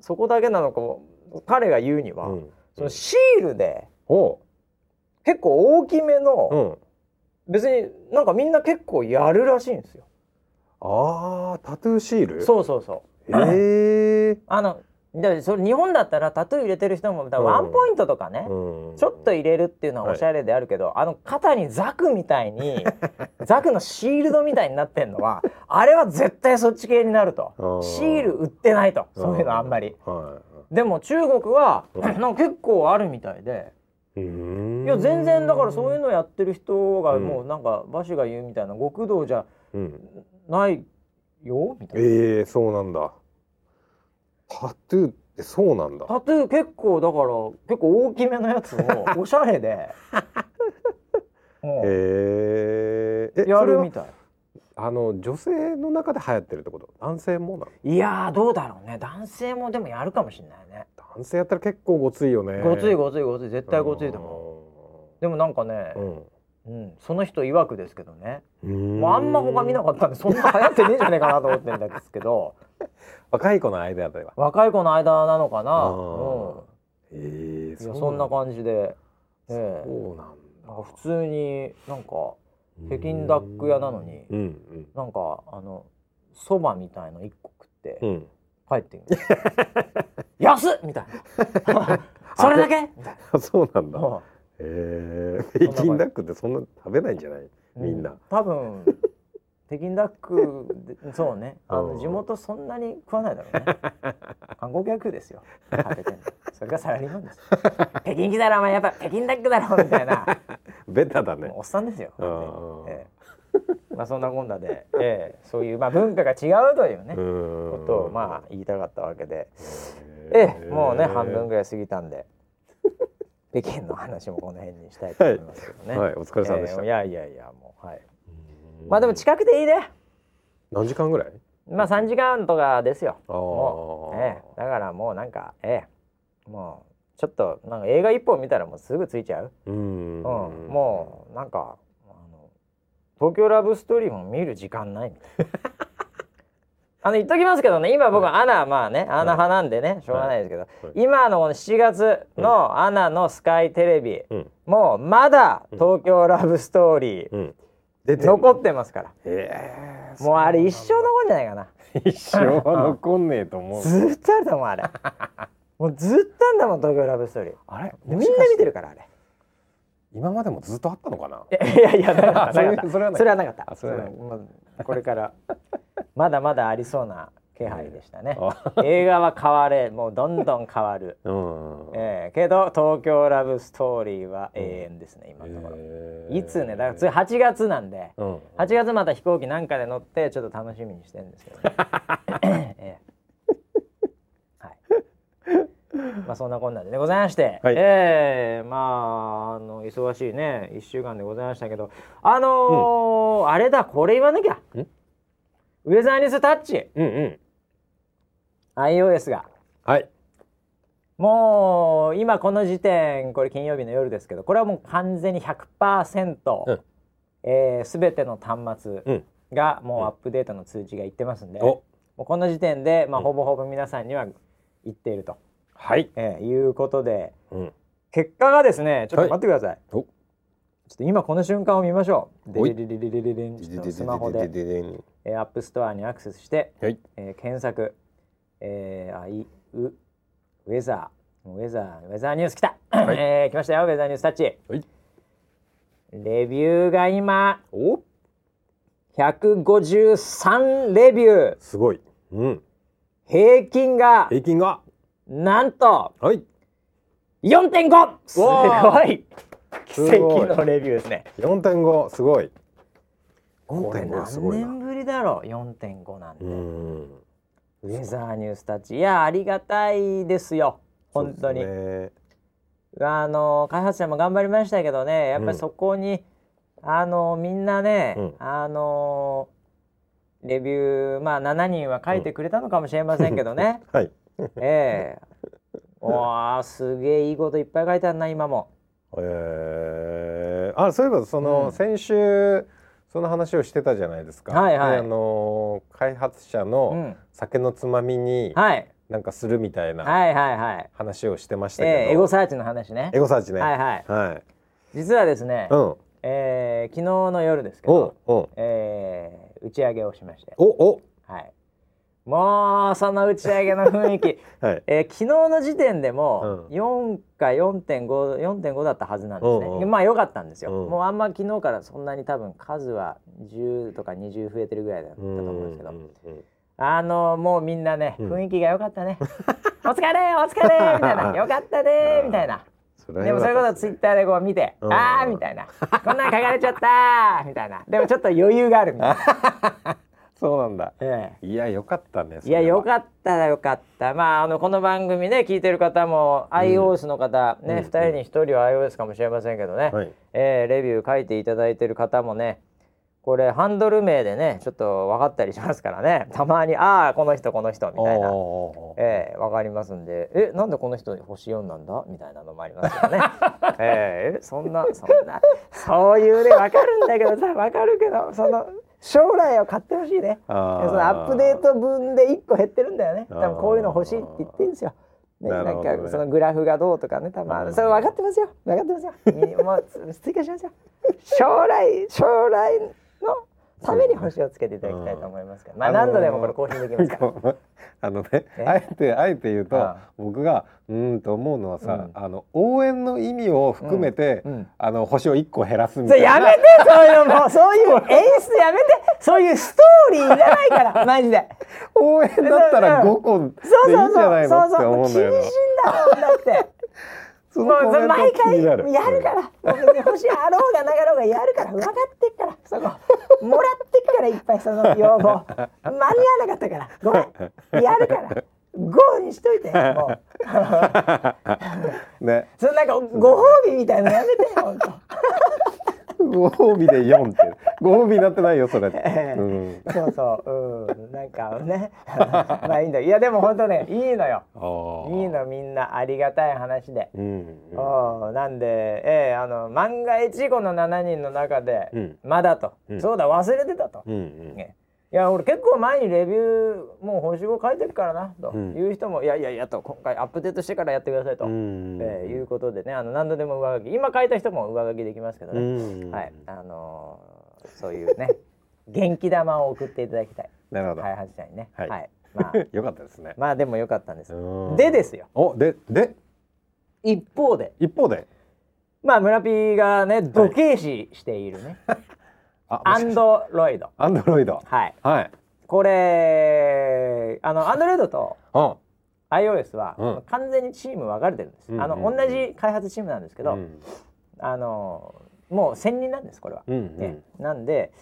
そこだけなのか彼が言うには、うん。そのシールでお結構大きめの、うん。別になんかみんな結構やるらしいんですよ。ああタトゥーシール？そうそうそう。ええあのでそれ日本だったらタトゥー入れてる人もワンポイントとかね、うんちょっと入れるっていうのはおしゃれであるけど、あの肩にザクみたいに ザクのシールドみたいになってんのはあれは絶対そっち系になるとシール売ってないとそういうのあんまり。はでも中国はうん なんか結構あるみたいで。い。や全然だからそういうのやってる人がうんもうなんか馬氏が言うみたいな極道じゃうん。ないよ？みたいな。ええそうなんだ。タトゥーってそうなんだ。タトゥー結構だから結構大きめのやつをおしゃれで、うんえええやるみたい。あの女性の中で流行ってるってこと？男性もなの？いやーどうだろうね。男性もでもやるかもしれないね。男性やったら結構ごついよね。ごついごついごつい。絶対ごついと思う。でもなんかね、うん。うん、その人曰くですけどね、うん。もうあんま他見なかったんでそんな流行ってねえんじゃねえかなと思ってるんですけど若い子の間では若い子の間なのかな？あうん。ーええいやそんな感じで、ええそうなん普通になんか北京ダック屋なのにうんうん。なんかあのそばみたいの一個食ってうん。帰ってくる。安っみたいな。それだけ？みたいあそうなんだ。なへえ北京ダックってそんな食べないんじゃない？みんな。う多分北京ダックで そうね。あうんの地元そんなに食わないだろうね。観光客ですよ。食べてそれがサラリーマンですよ。北京来たらお前やっぱ北京ダックだろみたいな。ベタだね。おっさんですよ。ええ。まあそんなこんなで、ええ。そういうまあ文化が違うというねうん。ことをまあ言いたかったわけで。ええもうね半分ぐらい過ぎたんで北京の話もこの辺にしたいと思いますけどね、はい。お疲れ様でした。ええ。いやいやいやもうはい。うんまあでも近くでいいね。何時間ぐらい？まあ3時間とかですよ。ええ。だからもうなんかええ。もうちょっとなんか映画一本見たらもうすぐついちゃう、うん。うん。もうなんかあの東京ラブストーリーも見る時間ないみたいな。あの言っときますけどね。今僕はアナまあねアナ派なんでね。しょうがないですけど、はい。今のこの7月のアナのスカイテレビ、うん。もうまだ東京ラブストーリーうん出てる。残ってますから、ええ。もうあれ一生残るんじゃないかな。一生は残んねえと思う。ずっとあると思うあれ。もうずっとあんだもん東京ラブストーリー。あれ？みんな見てるからあれ。今までもずっとあったのかな？いやいやなかった それなかった。それはないそれはなかった。これからまだまだありそうな気配でしたね。あ。映画は変われもうどんどん変わる。うんええけど東京ラブストーリーは永遠ですね今のところ。えー。いつねだから次8月なんでうん8月また飛行機なんかで乗ってちょっと楽しみにしてるんですけど、ね。ええ。はい。まあそんなこんなでねございまして、はい。ええまああの忙しいね1週間でございましたけどあのーあれだこれ言わなきゃ。ん。ウェザーニュースタッチ。うんうん iOS が。はい。もう今この時点これ金曜日の夜ですけどこれはもう完全に100%、うん。えー、全ての端末うん。がもうアップデートの通知がいってますんで、お。もうこの時点で、まあ、うん。ほぼほぼ皆さんにはいっていると、はい。えーいうことでうん。結果がですねちょっと待ってください、お。ちょっと今この瞬間を見ましょう。おい。でででででででちょっとスマホで、でででえー、 App Store にアクセスして、はいえー検索、えー、あいうウェザー。ウェザーウェザーニュース来た、い。えー来ましたよウェザーニュースタッチ。はい。レビューが今お。153レビュー。すごい。うん。平均が平均が。なんとはい。4.5すごわい。奇すごい。跡のレビューですね。4.5すごい。これ4.5す何ごいな。年ぶりだろう？4.5なんて、うんウェザーニュースタッチいやありがたいですよ。本当に、ね。あの開発者も頑張りましたけどね。やっぱりそこに、あのみんなね、うん。あのレビューまあ7人は書いてくれたのかもしれませんけどね、はい。ええ。わあすげえいいこといっぱい書いてあるな今も。えー、あそういえばその、うん。先週その話をしてたじゃないですか。はいはいであのー開発者うのん、酒のつまみにはいなんかするみたいなはいはいはい。話をしてましたけど、えーエゴサーチの話ねエ。ゴサーチね。はいはい。はい。実はですね、うん。えー昨日の夜ですけおど、おえー打ち上げをしまして、おおはい。もうその打ち上げの雰囲気、はい。えー昨日の時点でもうん4か4.5 4.5だったはずなんですね。うんうんまあ良かったんですよ。うんもうあんま昨日からそんなに多分数は10とか20増えてるぐらいだったと思うんですけど、うんうんあのもうみんなねうん雰囲気が良かったね。お疲れお疲れみたいな、良かったねみたいな。でもそういうことツイッターでこう見て、うんあーみたいな、こんなん書かれちゃったーみたいな。でもちょっと余裕があるみたいな。そうなんだ。えいやよかったね。えいやよっかったらよかった。まああのこの番組ね聞いてる方も iOS の方、ね、うん2人に1人は iOS かもしれませんけどね、はい。えーレビュー書いていただいてる方もねこれハンドル名でねちょっと分かったりしますからね たまにああこの人この人みたいな。ええわかりますんで、え、なんでこの人星4なんだ？みたいなのもありますよね。ええそんな、そんな、そういうね、わかるんだけどさ、わかるけど、その。将来を買ってほしいね。そのアップデート分で1個減ってるんだよね。多分こういうの欲しいって言ってるんですよ。ね、なね。なんかそのグラフがどうとかね。多分ある。それ分かってますよ。分かってますよ。みもうつ追加しますよ。将来将来のために星をつけていただきたいと思いますから、まああのー何度でもこれ更新できますから、あのねえ？あえてあえて言うとああ。僕がうーんと思うのはさ、うん。あの応援の意味を含めて、うん。うん。あの星を一個減らすみそたいな。れやめてそういうのもう そういう演出やめてそういうストーリーいらないからマジで。応援だったら5個でいいんそうじゃそうそうな。いのってそう。そう思う。んだよな厳しいんだもんだってそのコメント毎回気になる。やるから、もう別に星あろうがなかろうがやるから分かってっからそこもらってっからいっぱいその要望。間に合わなかったから。ごめん。やるから。ゴーにしといてもう。ね。そのなんかご褒美みたいなのやめて本当ご褒美で4って。ご褒美になってないよそれ、ええ。うん、そうそう。うん。なんかね。まあいいんだいやでも本当ねいいのよ。いいのみんなありがたい話で。うんおうなんで、ええあの万が一この7人の中で、うん。まだと、うん。そうだ忘れてたと、うんうん。ねいや俺結構前にレビューもう星5書いてるからなとうん。いう人も、いやいやいやと今回アップデートしてからやってくださいと、うん。ええいうことでねあの何度でも上書き今書いた人も上書きできますけどうね、ん。はい。あのーそういうね 元気玉を送っていただきたい。なるほど、開発者にね。はい。まあ。よかったですね。まあでもよかったんですうん。でですよ。おでで？一方で。一方で？まあ村 P がね土形視しているね、アンドロイド。アンドロイド。はい。はい。これあのアンドロイドとうん。iOS は、うん。完全にチーム分かれてるんです、うんあのうん。同じ開発チームなんですけど、うんあのもう専任なんですこれは、うんうん。ね。なんで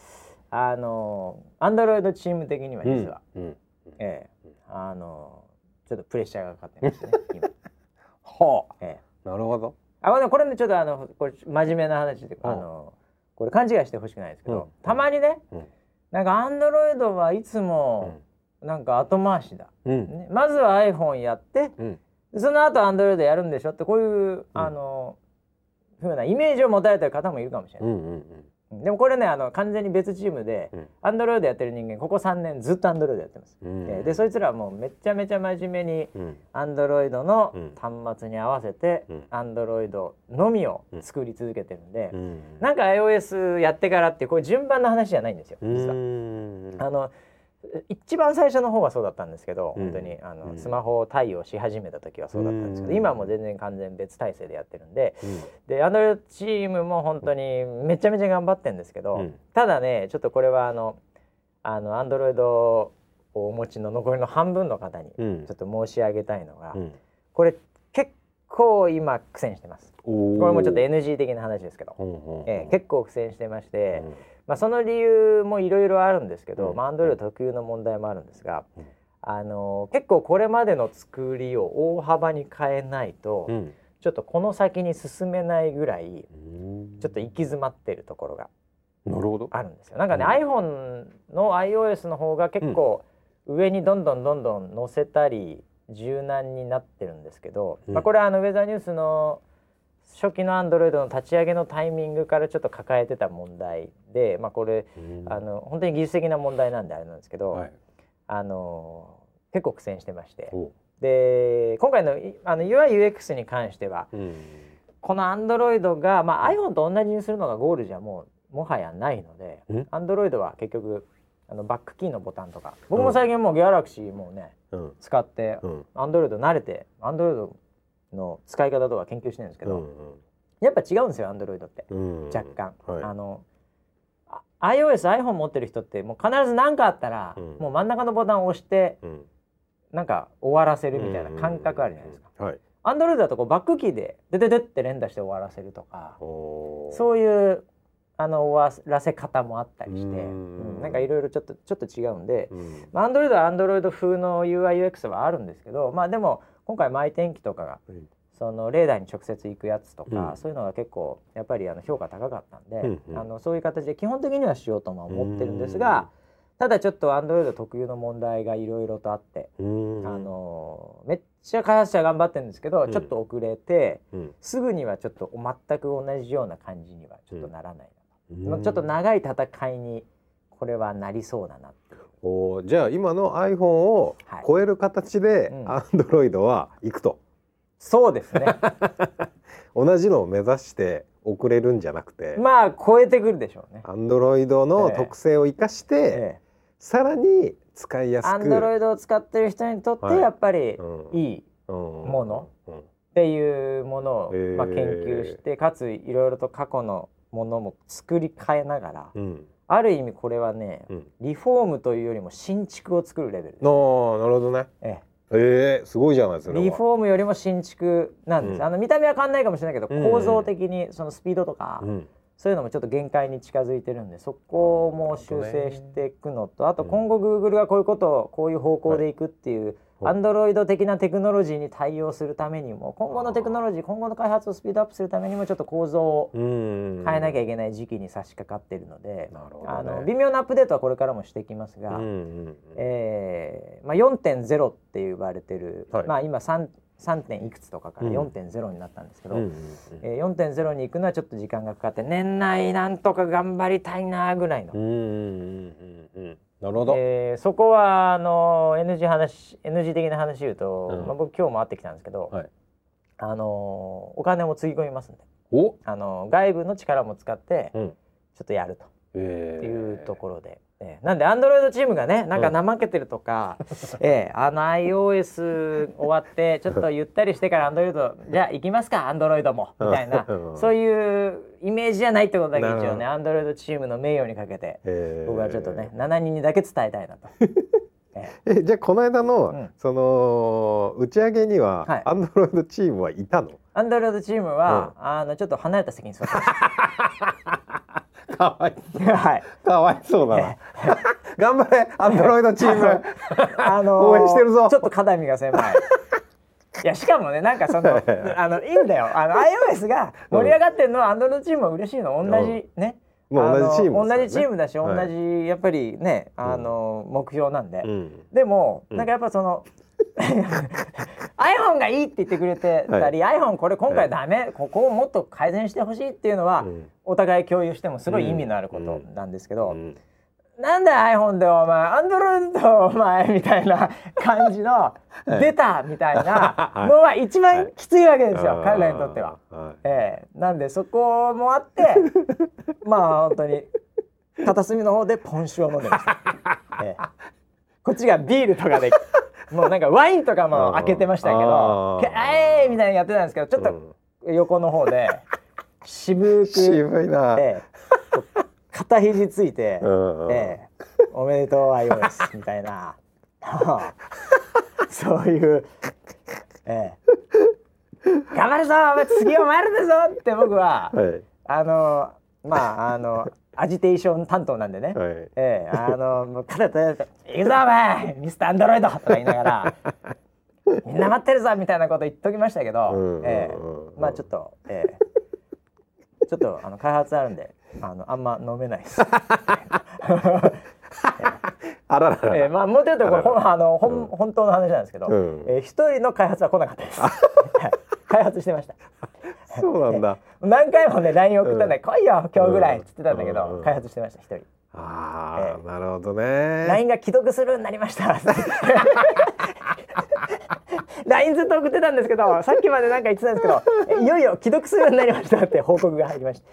あのアンドロイドチーム的には実は、うんうん。ええあのちょっとプレッシャーがかかってますね今、はええ。あなるほど。あまあこれねちょっとあのこれ真面目な話で、うんあのこれ勘違いしてほしくないですけど、うん。たまにね、うん。なんかアンドロイドはいつもなんか後回しだ、うん。ね、まずは iPhone やってその後アンドロイドやるんでしょってこういう、あのふうなイメージを持たれてる方もいるかもしれない、うんうんでもこれねあの完全に別チームで、うん。アンドロイドやってる人間ここ3年ずっとアンドロイドやってます、うん。えーでそいつらはもうめちゃめちゃ真面目にうん。アンドロイドのうん。端末に合わせてうん。アンドロイドのみを作り続けてるんで、うん。なんか iOS やってからってこういう順番の話じゃないんですよ実は。うん。あの一番最初の方はそうだったんですけど、うん。本当にあの、うん。スマホ対応し始めた時はそうだったんですけど、うん。今はもう全然完全別体制でやってるんでうん。でアンドロイドチームも本当にめちゃめちゃ頑張ってるんですけど、うん。ただねちょっとこれはあのあのアンドロイドをお持ちの残りの半分の方にちうん。ょっと申し上げたいのが、うん。これ結構今苦戦してます。これもちょっと NG 的な話ですけど、えー結構苦戦してまして。うんまあ、その理由もいろいろあるんですけど、うん。まあ、アンドロイド特有の問題もあるんですが、うん。あの結構これまでの作りを大幅に変えないと、うんちょっとこの先に進めないぐらいうん。ちょっと行き詰まってるところがなるほど。あるんですよ。なんかね、うん。iPhone の iOS の方が結構上にどんどんどんどん載せたり柔軟になってるんですけど、うん。まあ、これはあのウェザーニュースの初期の Android の立ち上げのタイミングからちょっと抱えてた問題で、まあ、これうん。あの本当に技術的な問題なんであれなんですけど、はい。あの結構苦戦してまして。おで今回のいあの UIUX に関してはうん。この Android が、まあ、iPhone と同じにするのがゴールじゃもうもはやないのでん Android は結局あのバックキーのボタンとか。僕も最近もう Galaxy もうねうん。使ってうん。Android 慣れて Android の使い方とか研究してるんですけど、うんやっぱ違うんですよ Android って。うん若干、はい。あのあ iOSiPhone 持ってる人ってもう必ず何かあったら、うん。もう真ん中のボタンを押してうん。なんか終わらせるみたいな感覚あるじゃないですか。はい。Android だとこうバックキーでデデデって連打して終わらせるとかそういうあの終わらせ方もあったりして、うんうんなんかいろいろちょっとちょっと違うんで、うん。まあ、Android は Android 風の UIUX はあるんですけどまあでも今回マイ天気とかがはいそのレーダーに直接行くやつとか、うん。そういうのが結構やっぱりあの評価高かったんで、うんうん。あのそういう形で基本的にはしようとも思ってるんですが、ただちょっと Android 特有の問題がいろいろとあって、うん。あのめっちゃ開発者頑張ってるんですけど、うん。ちょっと遅れてうん。すぐにはちょっと全く同じような感じにはちょっとならないな、うん。ちょっと長い戦いにこれはなりそうだな。おーじゃあ今の iPhone をはい。超える形でうん。Android は行くと。そうですね。同じのを目指して送れるんじゃなくて、まあ超えてくるでしょうね。アンドロイドの特性を生かして、ええ。さらに使いやすく。アンドロイドを使ってる人にとってはいやっぱりうんいいっもものうん。ていうものを、まあ、研究してかついろいろと過去のものも作り変えながら、うんある意味これはねうん、リフォームというよりも新築を作るレベルです。のなるほどね。ええ。ー、すごいじゃないですえかリフォームよりも新築なんです、うん。あの見た目は変わんないかもしれないけど、構造的にそのスピードとか、うんそういうのもちょっと限界に近づいてるんでそこも修正していくのとあと今後 Google がこういうことをこういう方向でいくっていう、はい。アンドロイド的なテクノロジーに対応するためにも今後のテクノロジー今後の開発をスピードアップするためにもちょっと構造をうん変えなきゃいけない時期に差し掛かっているので、あの微妙なアップデートはこれからもしていきますが、うんうんうんえーまあ、4.0って呼ばれてる、はい。まあ、今 3, 3. 点いくつとかからうん。4.0になったんですけど、うんえー、4.0に行くのはちょっと時間がかかって年内なんとか頑張りたいなぐらいの、なるほど、えーそこはあの NG 話 NG 的な話言うと、うん。まあ、僕今日も会ってきたんですけど、はい。あのお金もつぎ込みますんで、お、あの外部の力も使ってうん、ちょっとやると。えー、いうところで、えーなんでアンドロイドチームがねなんか怠けてるとか、えーあの iOS 終わってちょっとゆったりしてからアンドロイドじゃあ行きますかアンドロイドもみたいなうん。そういうイメージじゃないってことだけ一応ねアンドロイドチームの名誉にかけてえ。ー僕はちょっとね7人にだけ伝えたいなと。ええ。じゃあこの間の、うん。その打ち上げには、はい。アンドロイドチームはいたの？アンドロイドチームは、あのちょっと離れた席に座ってまし かわいた。はい。かわいそうだな。頑張れアンドロイドチーム。あのー応援してるぞ。ちょっと肩身が狭い。いやしかもねなんかそのあのいいんだよ。あの iOS が盛り上がってるのは Android チームは嬉しいの。同じね、もう同じチームね。同じチームだし、はい。同じやっぱりねあの、目標なんで、うん。でも、うん。なんかやっぱその iPhone がいいって言ってくれてたり、iPhone これ今回ダメ、ここをもっと改善してほしいっていうのは、うん。お互い共有してもすごい意味のあることなんですけど、うん。なんで iPhone でお前 Android でお前みたいな感じの 出たみたいなのは一番きついわけですよ、彼らにとっては。はい。ええ。なんでそこもあって まあ本当に片隅の方でポン酒を飲んでました、ええこっちがビールとかで もうなんかワインとかも開けてましたけどあー「えー!」みたいにやってたんですけどちょっと横の方で渋く、渋いな、肩肘ついて、うんうん。ええおめでとう iOS みたいな。そういう、ええ。頑張るぞ次お前らだぞって僕ははい。あのまああのアジテーション担当なんでね、はい。ええあのもう肩とて「行くぞお前。ミスターアンドロイド!」とか言いながら「みんな待ってるぞ!」みたいなこと言っときましたけど、うええ。まあちょっと、ええ。ちょっとあの開発あるんであのあんま飲めないです。あららら、えー、まあもうちょっとこれあのほん、本当の話なんですけど、うん。えー一人の開発は来なかったです。はい開発してました。そうなんだ 何回もね LINE 送ったんで、うん来いよ今日ぐらいっつってたんだけど、うん開発してました一人。ああ、ええなるほどね LINE が既読するようになりました。LINE ずっと送ってたんですけどさっきまでなんか言ってたんですけどえいよいよ既読するようになりましたって報告が入りました。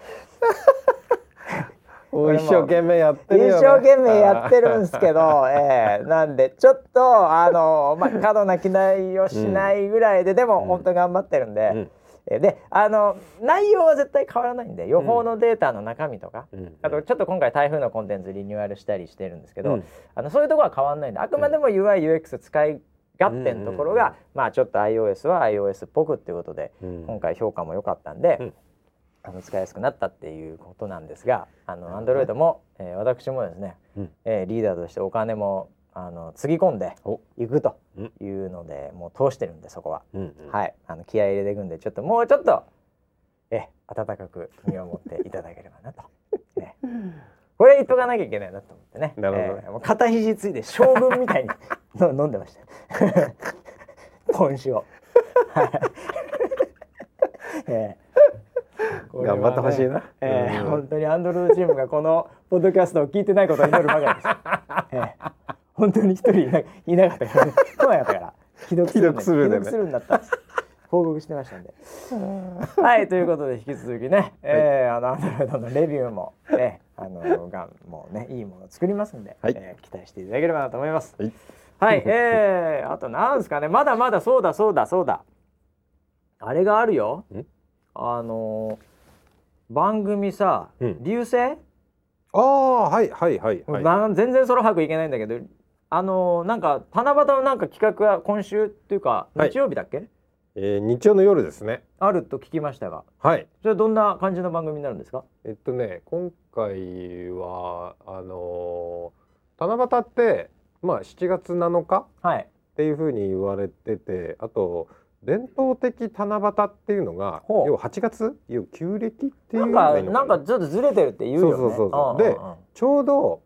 もう一生懸命やってるよ、ね、一生懸命やってるんですけど、ええなんでちょっとあの、まあ、過度な期待をしないぐらいで、でも本当頑張ってるんで、うん。えーであの内容は絶対変わらないんで予報のデータの中身とか、うん。あとちょっと今回台風のコンテンツリニューアルしたりしてるんですけど、うん。あのそういうところは変わらないんであくまでも UIUX 使い勝手のところが、うんうん。まあちょっと iOS は iOS っぽくっていうことで、うん。今回評価も良かったんで、うんあの使いやすくなったっていうことなんですがあの Android も、えー私もですね、うん。えーリーダーとしてお金もあのつぎ込んでお。いくとうん。いうので、もう通してるんでそこは、うんうん。はい。あの気合い入れていくんでちょっともうちょっとえ温かく見守っていただければなと、ね、これ言っとかなきゃいけないなと思ってね。なるほど。えーもう肩肘ついて将軍みたいに の飲んでました。ポン酒を。はい。えー頑張ってほしいな。えーうん。本当にアンドロイドチームがこのポッドキャストを聞いてないことを祈るばかりです。えー本当に一人いないなかったから、ね、来なかったから。既読するんだね。するんだっ。報告してましたんで。はいということで引き続きね、えーあのアンドロイドのレビューも、えーあのがもうねいいものを作りますんで、はい。えー期待していただければなと思います。はい。はい、えー、あとなんですかね。まだまだそうだそうだそうだ。あれがあるよ。ん？あのー番組さ、うん。流星、ああはいはいはいはい。まあ全然その把握いけないんだけどあのーなんか七夕のなんか企画は今週っていうかはい。日曜日だっけ、えー日曜の夜ですね。あると聞きましたが。はい。それどんな感じの番組になるんですか？えっとね今回はあのー七夕ってまあ7月7日はい。っていうふうに言われててあと伝統的七夕っていうのが要は8月？要は旧暦っていうなんかな。んかちょっとずれてるって言うよね。そうそうそうでちょうど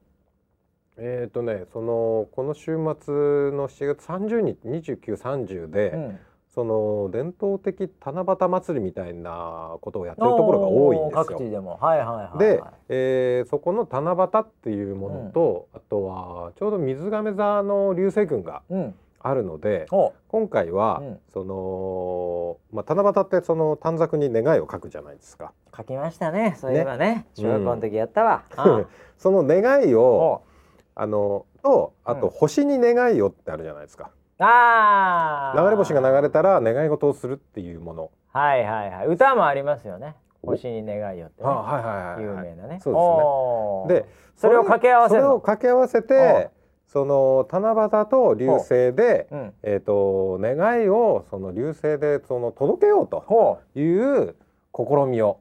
えっ、とねそのこの週末の7月30日2930で、うん。その伝統的七夕祭りみたいなことをやってるところが多いんですよ。各地でも。はいはいはい、はい、で、えーそこの七夕っていうものと、あとはちょうど水亀座の流星群がうんあるのでお今回は、うん。その、まあ、七夕ってその短冊に願いを書くじゃないですか。書きましたね。そういえばね。うん中学校の時やったわ、あ その願いをおあのとあとうん。星に願いをってあるじゃないですか。あー。流れ星が流れたら願い事をするっていうもの。はいはいはい。歌もありますよね。お。星に願いよって、ね。あはいはいはい、有はい。名なね。そうですね。でそれを掛け合わせるそれをの掛け合わせてその七夕と流星で、うんえっ、と願いをその流星でその届けようとほいう試みを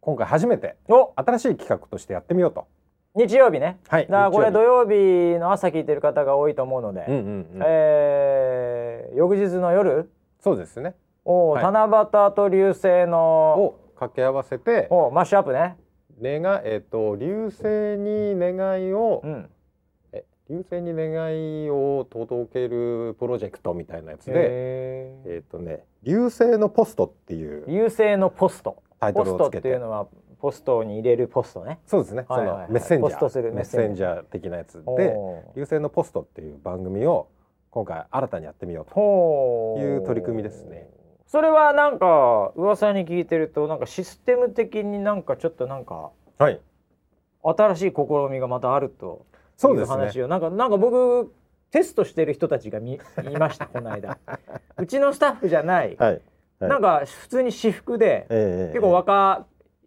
今回初めて新しい企画としてやってみようと。日曜日ねはい。だからこれ土日曜日の朝聞いてる方が多いと思うので、うんうんうん。えー翌日の夜そうですね。お、はい七夕と流星のを掛け合わせておマッシュアップね、願いえっ、と流星に願いを、うん、え流星に願いを届けるプロジェクトみたいなやつで。えっ、とね流星のポストっていう流星のポスト。タイトルをつけて。ていうのはポストに入れるポストね。そうですね、はいはいはい。そのメッセンジャー。メッセンジャー。的なやつで流星のポストっていう番組を今回新たにやってみようという取り組みですね。それはなんか噂に聞いてるとなんかシステム的になんかちょっとなんかはい。新しい試みがまたあるとそうですいう話ねを。なんかなんか僕テストしてる人たちが見 いましたこの間。うちのスタッフじゃない、はい、はい。なんか普通に私服で、ええ結構若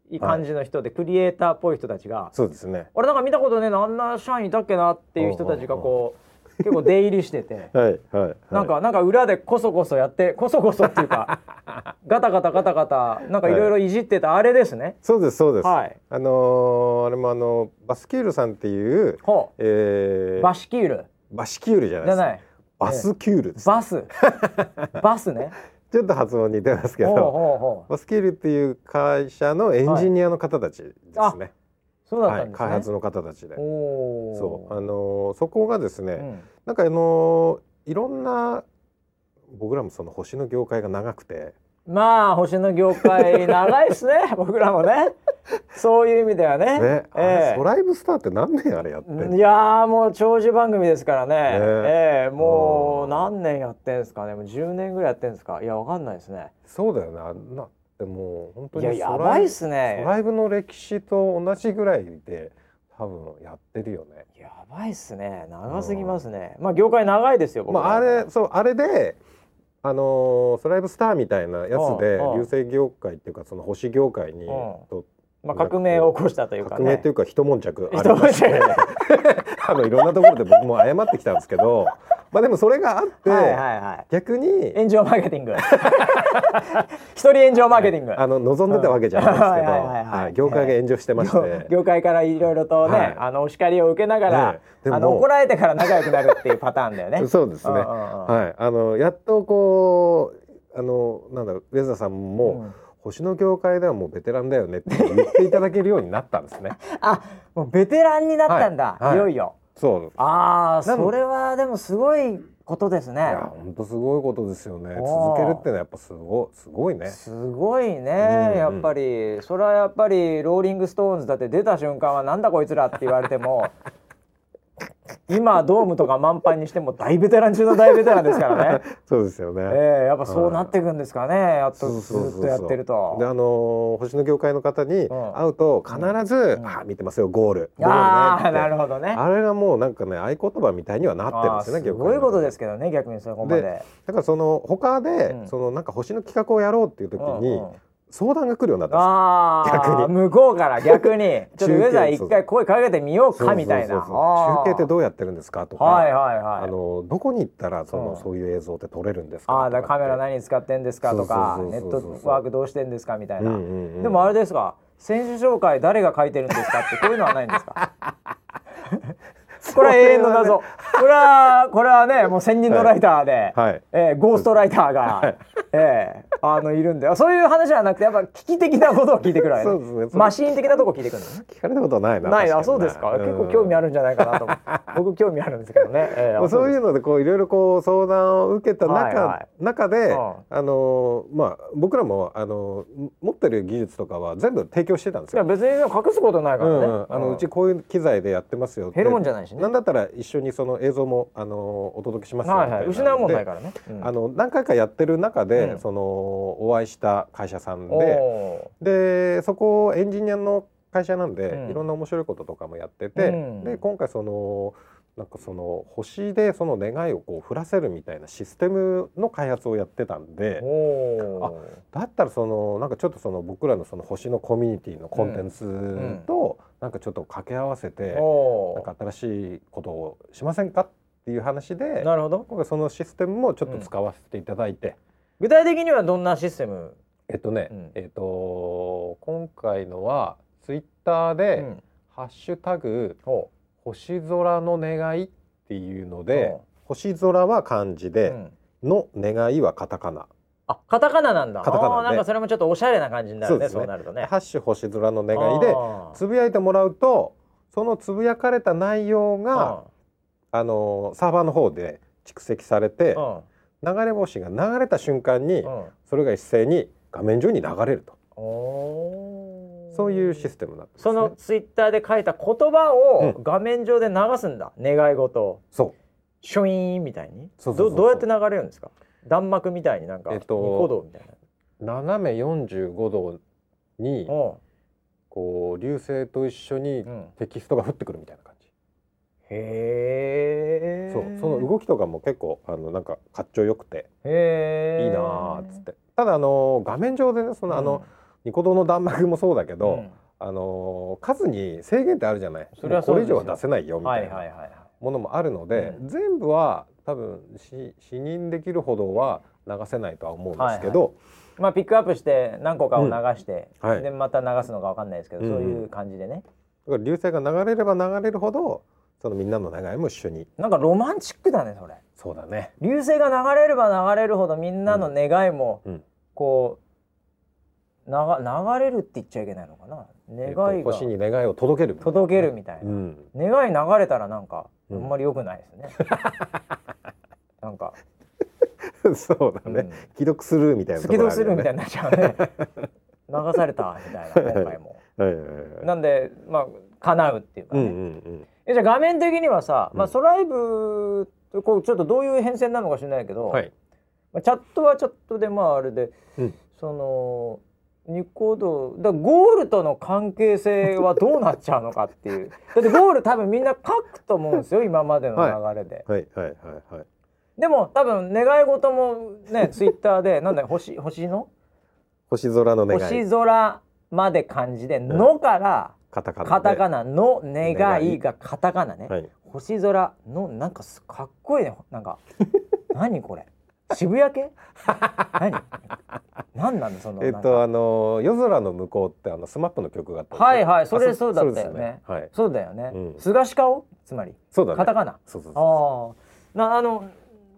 い感じの人で、クリエイターっぽい人たちがそうですね「俺なんか見たことねえなあんな社員いたっけな」っていう人たちがこう結構出入りしてて。はいはい、はい、なんかなんか裏でこそこそやってこそこそっていうか ガタガタガタガタなんかいろいろい。じってたあれですね。そうですそうです、はい。あのーあれもあのバスキュールさんっていう、ほえー、うバシキュール。バシキュールじゃないです。かじゃない。バスキュールです、バス。バスね。ちょっと発音似てますけど。バスキュールっていう会社のエンジニアの方たちですね、そうだっはい、たんですね。開発の方たちで。そうあのーそこがですね、うんなんかあのーいろんな僕らもその星の業界が長くてまあ星の業界長いですね 僕らもね。そういう意味ではね。ね、えソライブスターって何年あれやっていやーもう長寿番組ですからね。ねええもううん何年やってんですかね。もう10年ぐらいやってんですか。いやわかんないですね。そうだよねなでも本当いやにやばいっすソね。ライブの歴史と同じぐらいで多分やってるよね。やばいっすね。長すぎますね、まあ業界長いですよまああれそうあれであのーソライブスターみたいなやつでうんうん。流星業界っていうかその星業界にん。とまあ革命を起こしたというかね。革命っていうか一悶着ありまして。あのいろんなところで僕も謝ってきたんですけどまあでもそれがあって、はいはいはい。逆に炎上マーケティング。一人炎上マーケティング、あの望んでたわけじゃないですけど、はいはいはいはい。はい。業界が炎上してまして、業業界からいろいろとね、はい。あのお叱りを受けながら、あの怒られてから仲良くなるっていうパターンだよね。そうですね。うんうんうん。はい、あのやっとこうあのなんだろうウェザーさんも、うん。星の業界ではもうベテランだよねって言っていただけるようになったんですね。あもうベテランになったんだ、はい。はい。いよいよそう。ああそれはでもすごいことですね、いや本当すごいことですよね。続けるってのはやっぱすごすごいね。すごいね、うんうんやっぱりそれはやっぱりローリング・ストーンズだって出た瞬間はなんだこいつらって言われても今ドームとか満帆にしても大ベテラン中の大ベテランですからね。そうですよね。ええやっぱそうなっていくんですかね。やっとずっとやってると。であのー星の業界の方にうん。会うと必ず「ん。あ見てますよゴール」ゴールね。あ なるほどね。あれがもうなんかね合言葉みたいにはなってるんですよねすごいことですけどね逆にそこまで。でだからその他で、うん。そのなんか星の企画をやろうっていう時に、うんうん相談が来るようになった逆に。向こうから逆に。ちょっと上田一回声かけてみようかみたいな。中継ってどうやってるんですかとか、はいはいはい。あのどこに行ったらその、うん。そういう映像って撮れるんですかああだカメラ何使ってんですかとかネットワークどうしてんですかみたいな、うんうんうん。でもあれですか選手紹介誰が書いてるんですかってこういうのはないんですか？これは永遠の謎、これはこれはね もう専任のライターで、はい。えーゴーストライターが、えーあのいるんでそういう話じゃなくてやっぱ危機的なことを聞いてくるわけ、そうですねマシーン的なとこ聞いてくるのね。聞かれたことはないなない。確かに。あそうですか、結構興味あるんじゃないかなと 僕興味あるんですけどね、えーそういうののでこういろいろこう相談を受けた中,、はいはい中で、うん。あのまあ僕らもあの持ってる技術とかは全部提供してたんですよ。いや別に隠すことないからね、うん。あのうちこういう機材でやってますよって。減るもんじゃないしね。なんだったら一緒にその映像もあのお届けしますよはいはい。失うもんないでからね、うん。あの何回かやってる中で、うん。そのお会いした会社さんおでー。でそこエンジニアの会社なんで、うん。いろんな面白いこととかもやってて、うん。で今回そのなんかその星でその願いをこう降らせるみたいなシステムの開発をやってたんでおー。だったらそのなんかちょっとその僕らのその星のコミュニティのコンテンツとなんかちょっと掛け合わせて、おなんか新しいことをしませんかっていう話でなるほど。今回そのシステムもちょっと使わせていただいて、具体的にはどんなシステム、えっとね、うん。えっと今回のはツイッターで、うん。ハッシュタグほ星空の願いっていう。ので、ほ星空は漢字うで、うんの願いはカタカナ。あカタカナなんだ。カタカナなんかそれもちょっとおしゃれな感じになるねそうね。なるとね。ハッシュ星空の願いでつぶやいてもらうとそのつぶやかれた内容があのサーバーの方で蓄積されてうん。流れ星が流れた瞬間にうん。それが一斉に画面上に流れると。そういうシステムになってます、ね、そのツイッターで書いた言葉をうん。画面上で流すんだ、願い事を。そう。シュイーンみたいに。そうそうそうそう。どどうやって流れるんですか？弾幕みたいになんかえっとニコ動みたいな、斜め45度におこう流星と一緒にううん、テキストが降ってくるみたいな感じ、へえそうその動きとかも結構あのなんかかっちょよくてへえいいなーっつって。ただあの画面上でねそのあの、ニコ動の弾幕もそうだけど、うん。あの数に制限ってあるじゃない。それはそうこれ以上は出せないよみはたいないはいはいはい。ものもあるので、うん。全部は多分し視認できるほどは流せないとは思うんですけど、まあピックアップして何個かを流して、うんはい。でまた流すのかわかんないですけど、うんそういう感じでね。だから流星が流れれば流れるほどそのみんなの願いも一緒に。なんかロマンチックだねそれ。そうだね。流星が流れれば流れるほどみんなの願いもうん。こう流れるって言っちゃいけないのかな。願いが。えっと星に願いを届けるみたいな届けるみたいな、うん。願い流れたらなんかあうん。んまり良くないですね、なんか、そうだね、うん。既読スルーみたいな突き通するみたいなになっちゃうね。流されたみたいな 今回も。はいはいはいなんでまあ叶うっていうかね、うんうんうん。えじゃあ画面的にはさ、まあ、うんソライブとこうちょっとどういう変遷なのか知らないけど、はい。まあ、チャットはチャットでまああれで、うん。そのニコ動。だゴールとの関係性はどうなっちゃうのかっていう。だってゴール多分みんな書くと思うんですよ今までの流れで、はいはいはいはい。でも多分願い事もね ツイッターでなんだよ星星の？星空の願い。星空まで漢字で「の」からカタカナで。カタカナ「の」願いがカタカナね、はい。星空のなんかすかっこいいね。なんか 何これ？渋谷系？何？何なんだそのえっとあの夜空の向こうってあのスマップの曲があったはいはいそれあそうだったよね。はい。そうだよね、うん。菅氏顔？つまり？そうだね。カタカナ？そうそうそああなあの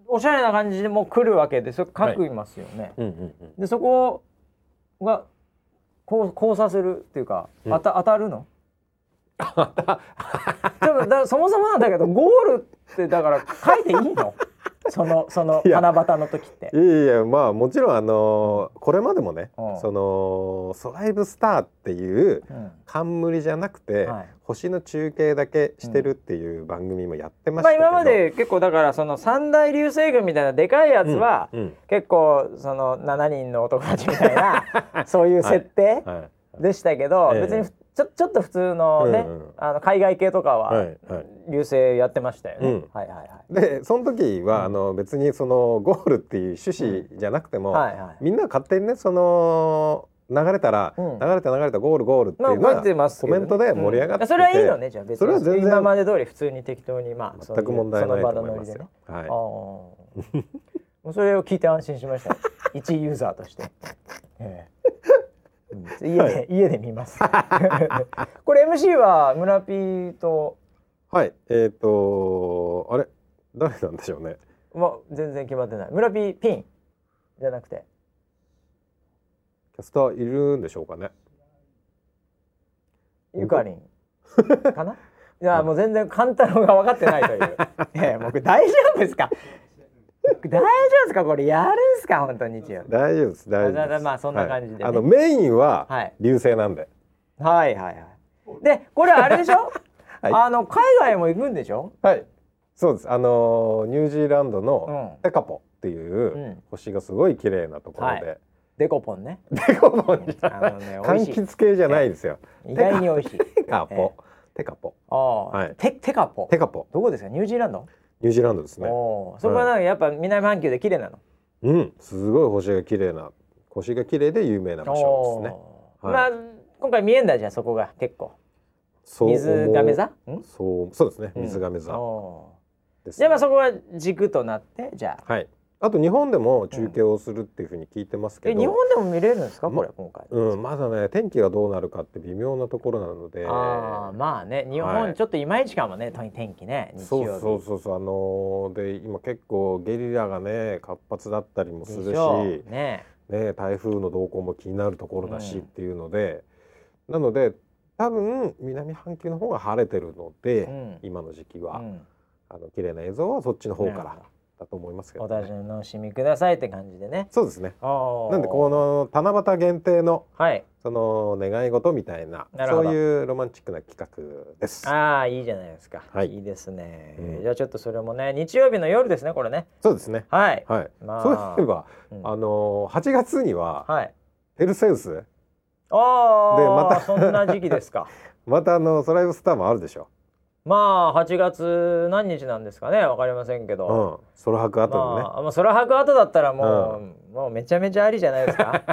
おしゃれな感じでもう来るわけでそれ書きますよね、ううんうんうん。でそこがこう交差するっていうか、うん。あた当たるの？そもそもなんだけどゴールってだから書いていいの？その その七夕の時って。いやいやまあもちろんあのーこれまでもね、うん。そのソライブスターっていううん。冠じゃなくて、はい。星の中継だけしてるっていう番組もやってましまあたけど、今まで結構だからその三大流星群みたいなでかいやつは、うん。うん。結構その7人の男たちみたいなそういう設定はい。でしたけど、ええ。別にふちょちょっと普通のね、うんうんあの海外系とかははいはい流星やってましたよね。うんはいはいはい。でその時は、うんあの別にそのゴールっていう趣旨じゃなくても、はいはい。みんな勝手にねその流れたら、うん流れた流れたゴールゴールっていうのは、てますけどね、コメントで盛り上がっててうんそれはいいのねじゃあ別にそれは全然今まで通り普通に適当にまあ全く問題ないと思いますよね。。はいそれを聞いて安心しましたよ。一ユーザーとして。ええうん家で、家で見ます。これ MC は村 P と？はい、えっ、とあれ？誰なんでしょうね。まあ全然決まってない。村 P ピンじゃなくてキャスターいるんでしょうかね。ゆかりんかな？いやもう全然簡単が分かってないという。いやいや僕大丈夫ですか？大丈夫ですか？これやるんすか？本当に日曜日。大丈夫です大丈夫です。あまあそんな感じでねはいあのメインははい流星なんで。はいはいはい。でこれあれでしょ？はいあの海外も行くんでしょ？はい。そうです。あのーニュージーランドうのん。テカポっていううん星がすごい綺麗なところはで。デコポンね。テカポンじゃあのね美柑。橘系じゃないですよ。意外に美味しい。テカポ。テカポ。ああ、はいテテカポ？テカポ。どこですか？ニュージーランド？ニュージーランドですね。そこはなんかやっぱ南半球で綺麗なの？うん。すごい星が綺麗な星が綺麗で有名な場所ですね。はいまあ今回見えんだじゃんそこが結構。水亀座？ん？そうそうですね。うん水亀座おです、ーじゃあまあそこは軸となってじゃあ。はい。あと日本でも中継をするっていうふうに聞いてますけど、え日本でも見れるんですか？これ今回。うんまだね天気がどうなるかって微妙なところなので、ああまあね日はい。本ちょっといまいちかもねとに天気ね日そう。そうそうそうあのーで今結構ゲリラがね活発だったりもするしね。ね台風の動向も気になるところだしうん。っていうので、なので多分南半球の方が晴れてるので、うん。今の時期は、うん。あの綺麗な映像はそっちの方からだと思いますけど、お楽しみくださいって感じでね。そうですねあなんでこの七夕限定のはい。その願い事みたいなそういうロマンチックな企画です。ああいいじゃないですか。はいいですね。うんじゃあちょっとそれもね日曜日の夜ですねこれね。そうですね。はい。はい。まあそういえば、うんあのー8月にははい。ペルセウス？ああでまたそんな時期ですか。またあのソライブスターもあるでしょ。まあ8月何日なんですかねわかりませんけうど。ん。ソロ博後のね。まあ、まあ、空白後だったらもう、もうめちゃめちゃありじゃないですか。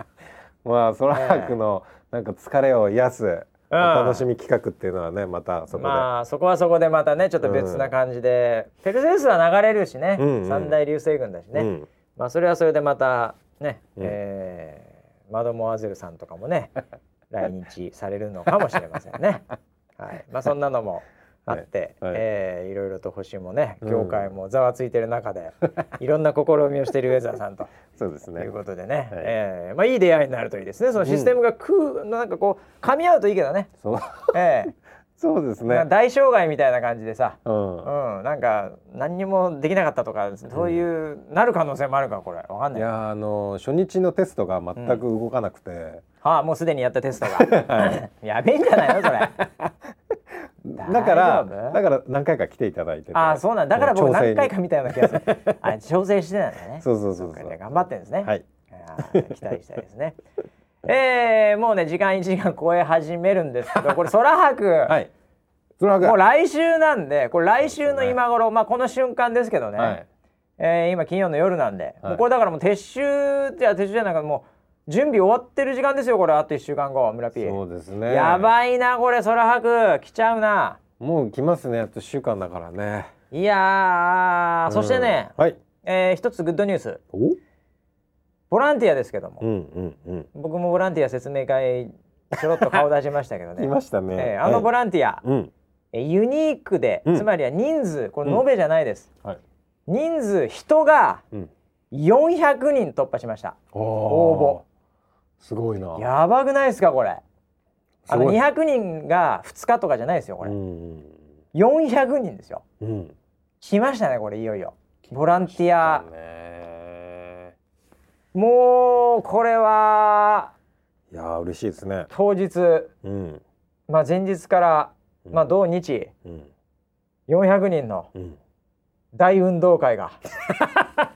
まあソラ博のなんか疲れを癒すおうん楽しみ企画っていうのはねまたそこで。まあそこはそこでまたねちょっと別な感じで、ペルセウスは流れるしね、うんうん三大流星群だしね、うん。まあそれはそれでまたね、うんえーマドモアゼルさんとかもね 来日されるのかもしれませんね。はい、まあそんなのも あって、はい。はいえーいろいろと星もねうん。業界もざわついてる中で、いろんな試みをしているウェザーさんと。そうですね。いう。ことでね、はい。えーまあいい出会いになるといいですね。そのシステムがく、なんかこう噛み合うといいけどね、そう。え そうですね。大障害みたいな感じでさ、うん。うん、なんか何にもできなかったとかそういう、なる可能性もあるからこれ。わかんない。いやーあのー初日のテストが全く動かなくて、はあもうすでにやったテストが、やべえんじゃないのそれだからだから何回か来ていただいてて。ああそうなんだ。から僕何回か見たような気がする。あ調整してたんだね。そうそうそうそう。頑張ってんですね。はい。期待したいですね。えー、もうね時間1時間超え始めるんですけどこれ空白、はい。それはもう来週なんでこれ来週の今頃、まあこの瞬間ですけどね、はい。えー今金曜の夜なんで、はい。もうこれだからもう撤収じゃ撤収じゃないかもう準備終わってる時間ですよこれ。あと1週間後村 P そうですね。やばいなこれ。空白。来ちゃうな。もう来ますね。あと1週間だからね。いやー、そしてね、うん。はい。えー一つグッドニュース。お？ボランティアですけども、うんうんうん。僕もボランティア説明会ちょろっと顔出しましたけどね。来ましたね、えーあのボラランティア、うん。えーユニークで、うん。つまりは人数これ延べじゃないです、はい。人数人がうん。400人突破しました。応応すごいな。やばくないですかこれ。あのすごい。200人が2日とかじゃないですよこれ、うん400人ですよ。うん。来ましたねこれいよいよ。ボランティア。ねもうこれはいやー嬉しいですね。当日、うん。まあ、前日から、うん。まあ、同日。うん。400人のうん。大運動会が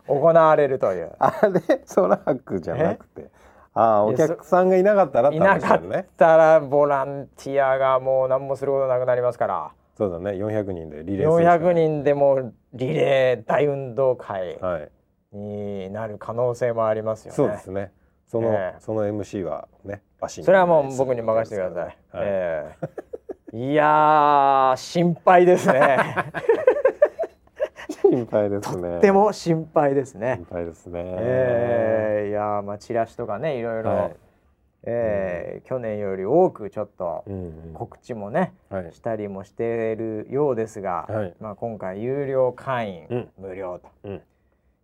行われるという。あれ？空白じゃなくてああお客さんがいなかったらっていなかったらボランティアがもう何もすることなくなりますから。そうだね。400人でリレーするしか400人でもうリレー大運動会はい。になる可能性もありますよね。そうですね。その、ええ。その MC はねバシンそれはもう僕に任せてください。はい。ええ。いやー心配ですね。心配ですね。とっても心配ですね。心。配ですね。ええいやーまあチラシとかねいろいろ、はい。ええ去年より多くちょっとうんうん。告知もねはい。したりもしているようですが、はい。まあ今回有料会員、うん。無料と、うん。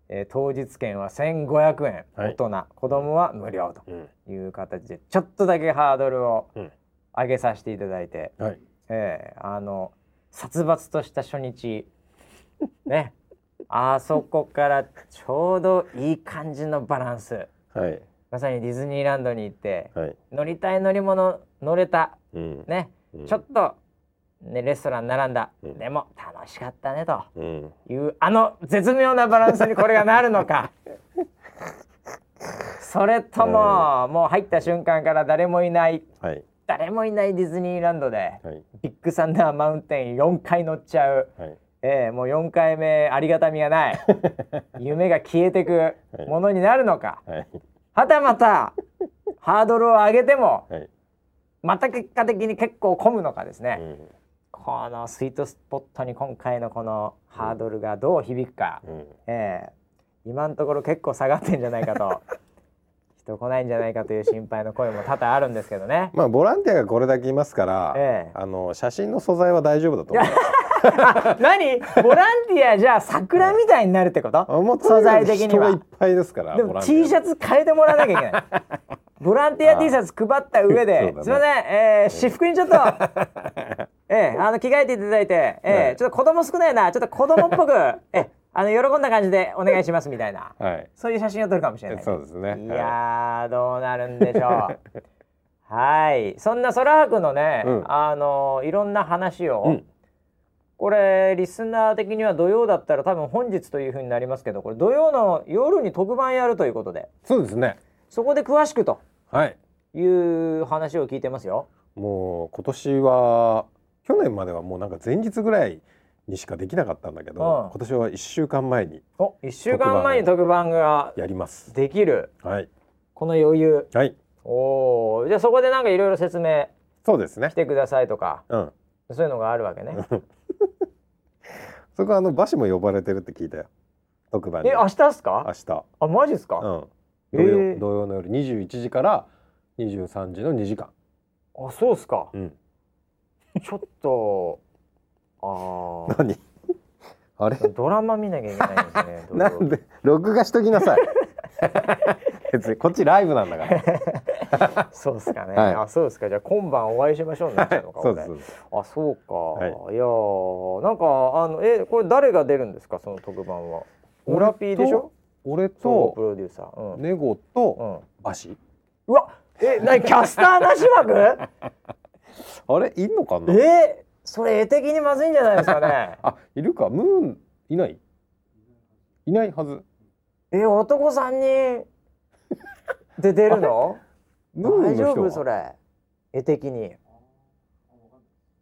えー当日券は1500円、はい。大人。子供は無料とうん。いう形でちょっとだけハードルをうん。上げさせていただいて、はい。えーあの殺伐とした初日ね あそこからちょうどいい感じのバランス。はい。まさにディズニーランドに行ってはい。乗りたい乗り物乗れた。うん。ね、うん。ちょっと、ね、レストラン並んだ、うん。でも楽しかったねと。うん。いうあの絶妙なバランスにこれがなるのか。それとも、もう入った瞬間から誰もいない。はい。誰もいないディズニーランドではい。ビッグサンダーマウンテン4回乗っちゃう、はいええもう4回目ありがたみがない。夢が消えてくものになるのか、はい。はたまたハードルを上げてもはい。また結果的に結構混むのかですね、うん。このスイートスポットに今回のこのハードルがどう響くか、うん。ええ今のところ結構下がってんじゃないかと。人来ないんじゃないかという心配の声も多々あるんですけどね。まあボランティアがこれだけいますから、ええ。あの写真の素材は大丈夫だと思います。あ 何？ボランティアじゃあ桜みたいになるってこと？あもう素材的には。いっぱいですから。でも T シャツ変えてもらわなきゃいけない。ボランティア T シャツ配った上で、ね。すいません、えー、私服にちょっと、えー、あの着替えていただいて、えーはい。ちょっと子供少ないなちょっと子供っぽく、えー、あの喜んだ感じでお願いしますみたいな。はい。そういう写真を撮るかもしれない。そうですね。い。やーどうなるんでしょう。はい。そんな空白のね、うん。あのいろんな話を、うんこれリスナー的には土曜だったら多分本日というふうになりますけどこれ土曜の夜に特番やるということでそうですね。そこで詳しくとはい。いう話を聞いてますよ。もう今年は去年まではもうなんか前日ぐらいにしかできなかったんだけど、うん今年は一週間前にお1週間前に特番がやります。できるはい。この余裕はい。おーじゃあそこでなんかいろいろ説明そうですねし。てくださいとかうん。そういうのがあるわけね。そこはあの馬氏も呼ばれてるって聞いたよ。特番に。え明日っすか？明日。あマジっすか、うん。え土曜、ー土曜の夜21時から23時の2時間。あそうっすかうん。ちょっとあ何？あれ？あドラマ見なきゃいけないんですねなんで？録画しときなさい。別にこっちライブなんだから。そうっすかね、はい。あそうですか。じゃあ今晩お会いしましょうになっちゃうのかそうこれですそうです。あそうか、はい。い、やーなんかあのえこれ誰が出るんですか？その特番は。俺と村ピーでしょ？俺総合プとロデューサー。うん、ネゴうとん、馬氏。うわえなにキャスターなし枠 あれいんのかな？えそれ絵的にまずいんじゃないですかね。あいるか。ムーンいない？いないはず。え男さん人で出るの？ムー大丈ンの人は。夫それ。絵的に。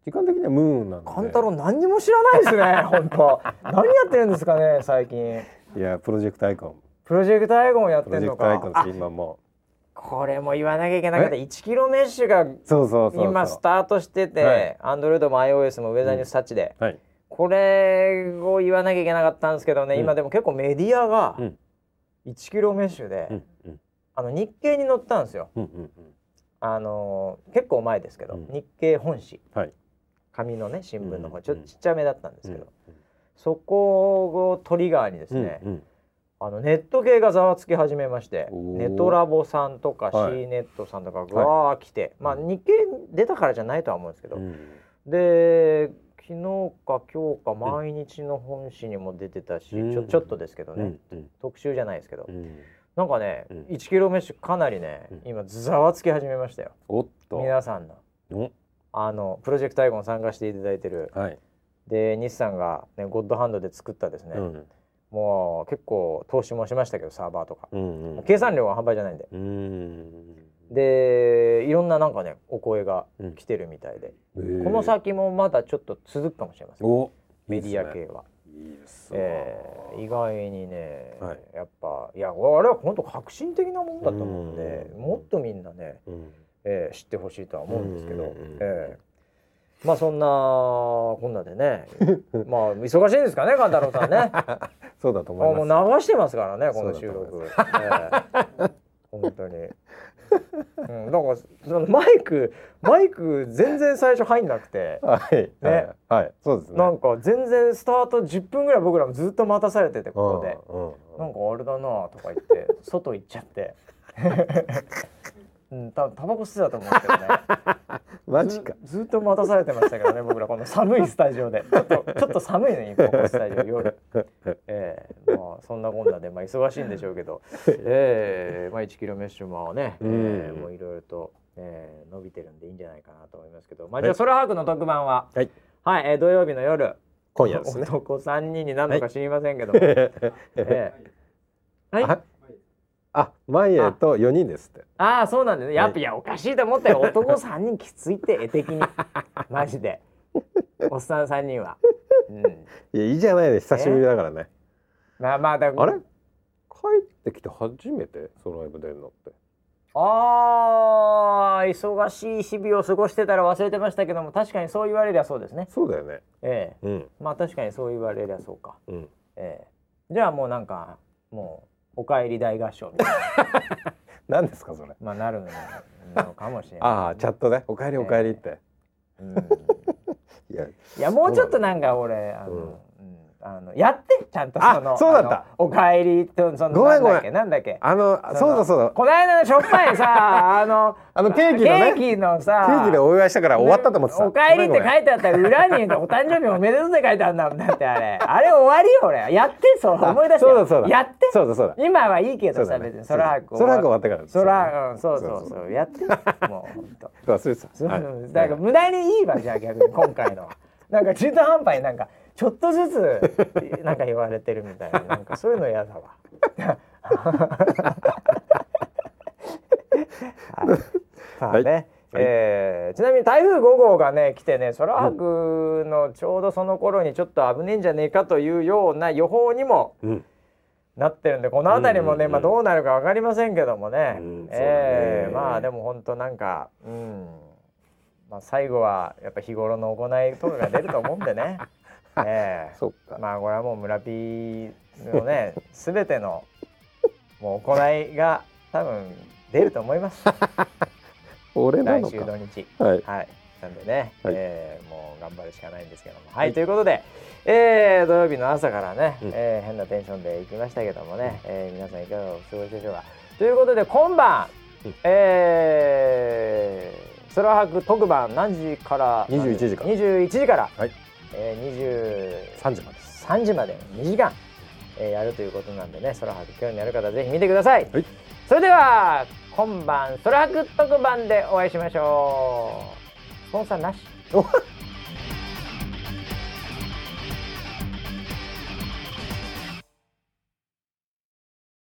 時間的にはムーンなんで。勘太郎何にも知らないですね 本当。何やってるんですかね最近。いやプロジェクトアイコン。プロジェクトアイコンやってプロジェんのかクトアイコン今も。これも言わなきゃいけなかった1キロメッシュがう。そうそうそう。今スタートしてはい。て、アンドロイドも iOS もウェザーニュースタッチで、はい。これを言わなきゃいけなかったんですけどね、うん。今でも結構メディアがうん。1キロメッシュで、うんうんあの日経に載ったんですよ。うんうんあのー結構前ですけど、うん。日経本誌うん。はい。紙のね新聞の方、うんちょっとちっちゃめだったんですけど、うんそこをトリガーにですね、うんうん。あのネット系がざわつき始めましてネトラボさんとかはい。C ネットさんとかがわー来て、まあ日経出たからじゃないとは思うんですけど、うん。で昨日か今日か毎日の本誌にも出てたし、うん。ちょちょっとですけどね、うんうん。特集じゃないですけど、うんなんかね、うん。1キロ飯かなりね、うん。今ざわつき始めましたよ。おっと。皆さんの。お。あのプロジェクトアイコン参加していただいてる。はい、で日産が、ね、ゴッドハンドで作ったですね、うん。もう結構投資もしましたけどサーバーとか、うんうん計算量は半端じゃないんで。うん。でいろんななんかねお声がうん。来てるみたいで、へー。この先もまだちょっと続くかもしれません。お。メディア系は。いいですねえー意外にね、はい。やっぱいやあれは本当革新的なもんだと思うんでうん。もっとみんなね、うん。えー知ってほしいとは思うんですけど、えーまあそんなこんなでね まあ忙しいんですかね勘太郎さんね。そうだとあ思います。もう流してますからねこの収録、えー本当に、うん、なんかそのマイクマイク全然最初入んなくて。はい、ね。はい、はい、そうですね。なんか全然スタート10分ぐらい僕らもずっと待たされててここで。うんうん。なんかあれだなとか言って外行っちゃって、うん、たタバコ吸ってたと思うんですけどね。マジか。ずずっと待たされてましたけどね僕らこの寒いスタジオで。ちょっとちょっと寒いね ここスタジオ夜。ええまあそんなこんなでまあ忙しいんでしょうけど。ええまあ1キロメッシュもね、ええうんもういろいろと、ええ伸びてるんでいいんじゃないかなと思いますけど。まあじゃあ空白の特番は？はい、はい、えー土曜日の夜。今夜ですね。男3人になるのか知りませんけども、ええ。はいあ、あ、前へと四人ですって。ああそうなんですね。やっぱ、い、やおかしいと思ったよ。男3人きついって 絵的に。マジで。おっさん3人は、うん、いや、いいじゃないです。久しぶりだからね。まあまあだあれ？帰ってきて初めて？ソロライブ出るのって。あー忙しい日々を過ごしてたら忘れてましたけども確かにそう言われりゃそうですね。そうだよね。ええ。うん、まあ確かにそう言われりゃそうか。うん。ええ。じゃあもうなんかもうお帰り大合唱みたいな。何ですかそれ。まあなるのかもしれないああ、チャットで、おかえりおかえりって。うん。いや、いやもうちょっとなんか俺あの、あのやってちゃんとあそのそうだった。お帰りとそのごめんなんだっけなんだっけ。あの、のそうだそうだ。この間のしょっぱいさ あのあのケーキのね。ケーキのさケーキでお祝いしたから終わったと思ってた。お帰りって書いいてあったら裏にお誕生日おめでとうって書いてあるんだもんだってあれ。あれ終わりよ俺。やってそう思い出してそうだそうだ。やってそうだそうだ。今はいいけどさ、別に。空白空白終わってから空うんそうそうそう。やってもう本当忘れてた。だから無駄にいいわじゃあ逆に今回の。はなんか中途半端になんかちょっとずつ なんか言われてるみたいな。なんかそういうの嫌だわ。ね、はい。えーちなみに台風5号がね来てね空白のちょうどその頃にちょっと危ねえんじゃねえかというような予報にもうん。なってるんでこの辺りもね、うんうんうん。まあどうなるかわかりませんけどもね、うんえーまあでも本当なんかうん。まあ最後はやっぱ日頃の行いとかが出ると思うんでねええ そっか。まあこれはもう村 P のね 全てのもう行いが多分出ると思います。来 俺なのか。週土日。はい。はい。なんでね、はい。えーもう頑張るしかないんですけども。はい、ということで、えー土曜日の朝からね、うん。えー変なテンションで行きましたけどもね、えー皆さんいかがお過ごしでしょうか。ということで今晩、うん。えー空白特番何時から？21時から。21時から、はいえー、3時まで。23時まで2時間、えーやるということなんでね空白興味ある方ぜひ見てください、はい。それでは今晩空白特番でお会いしましょう。スポンサーなし。お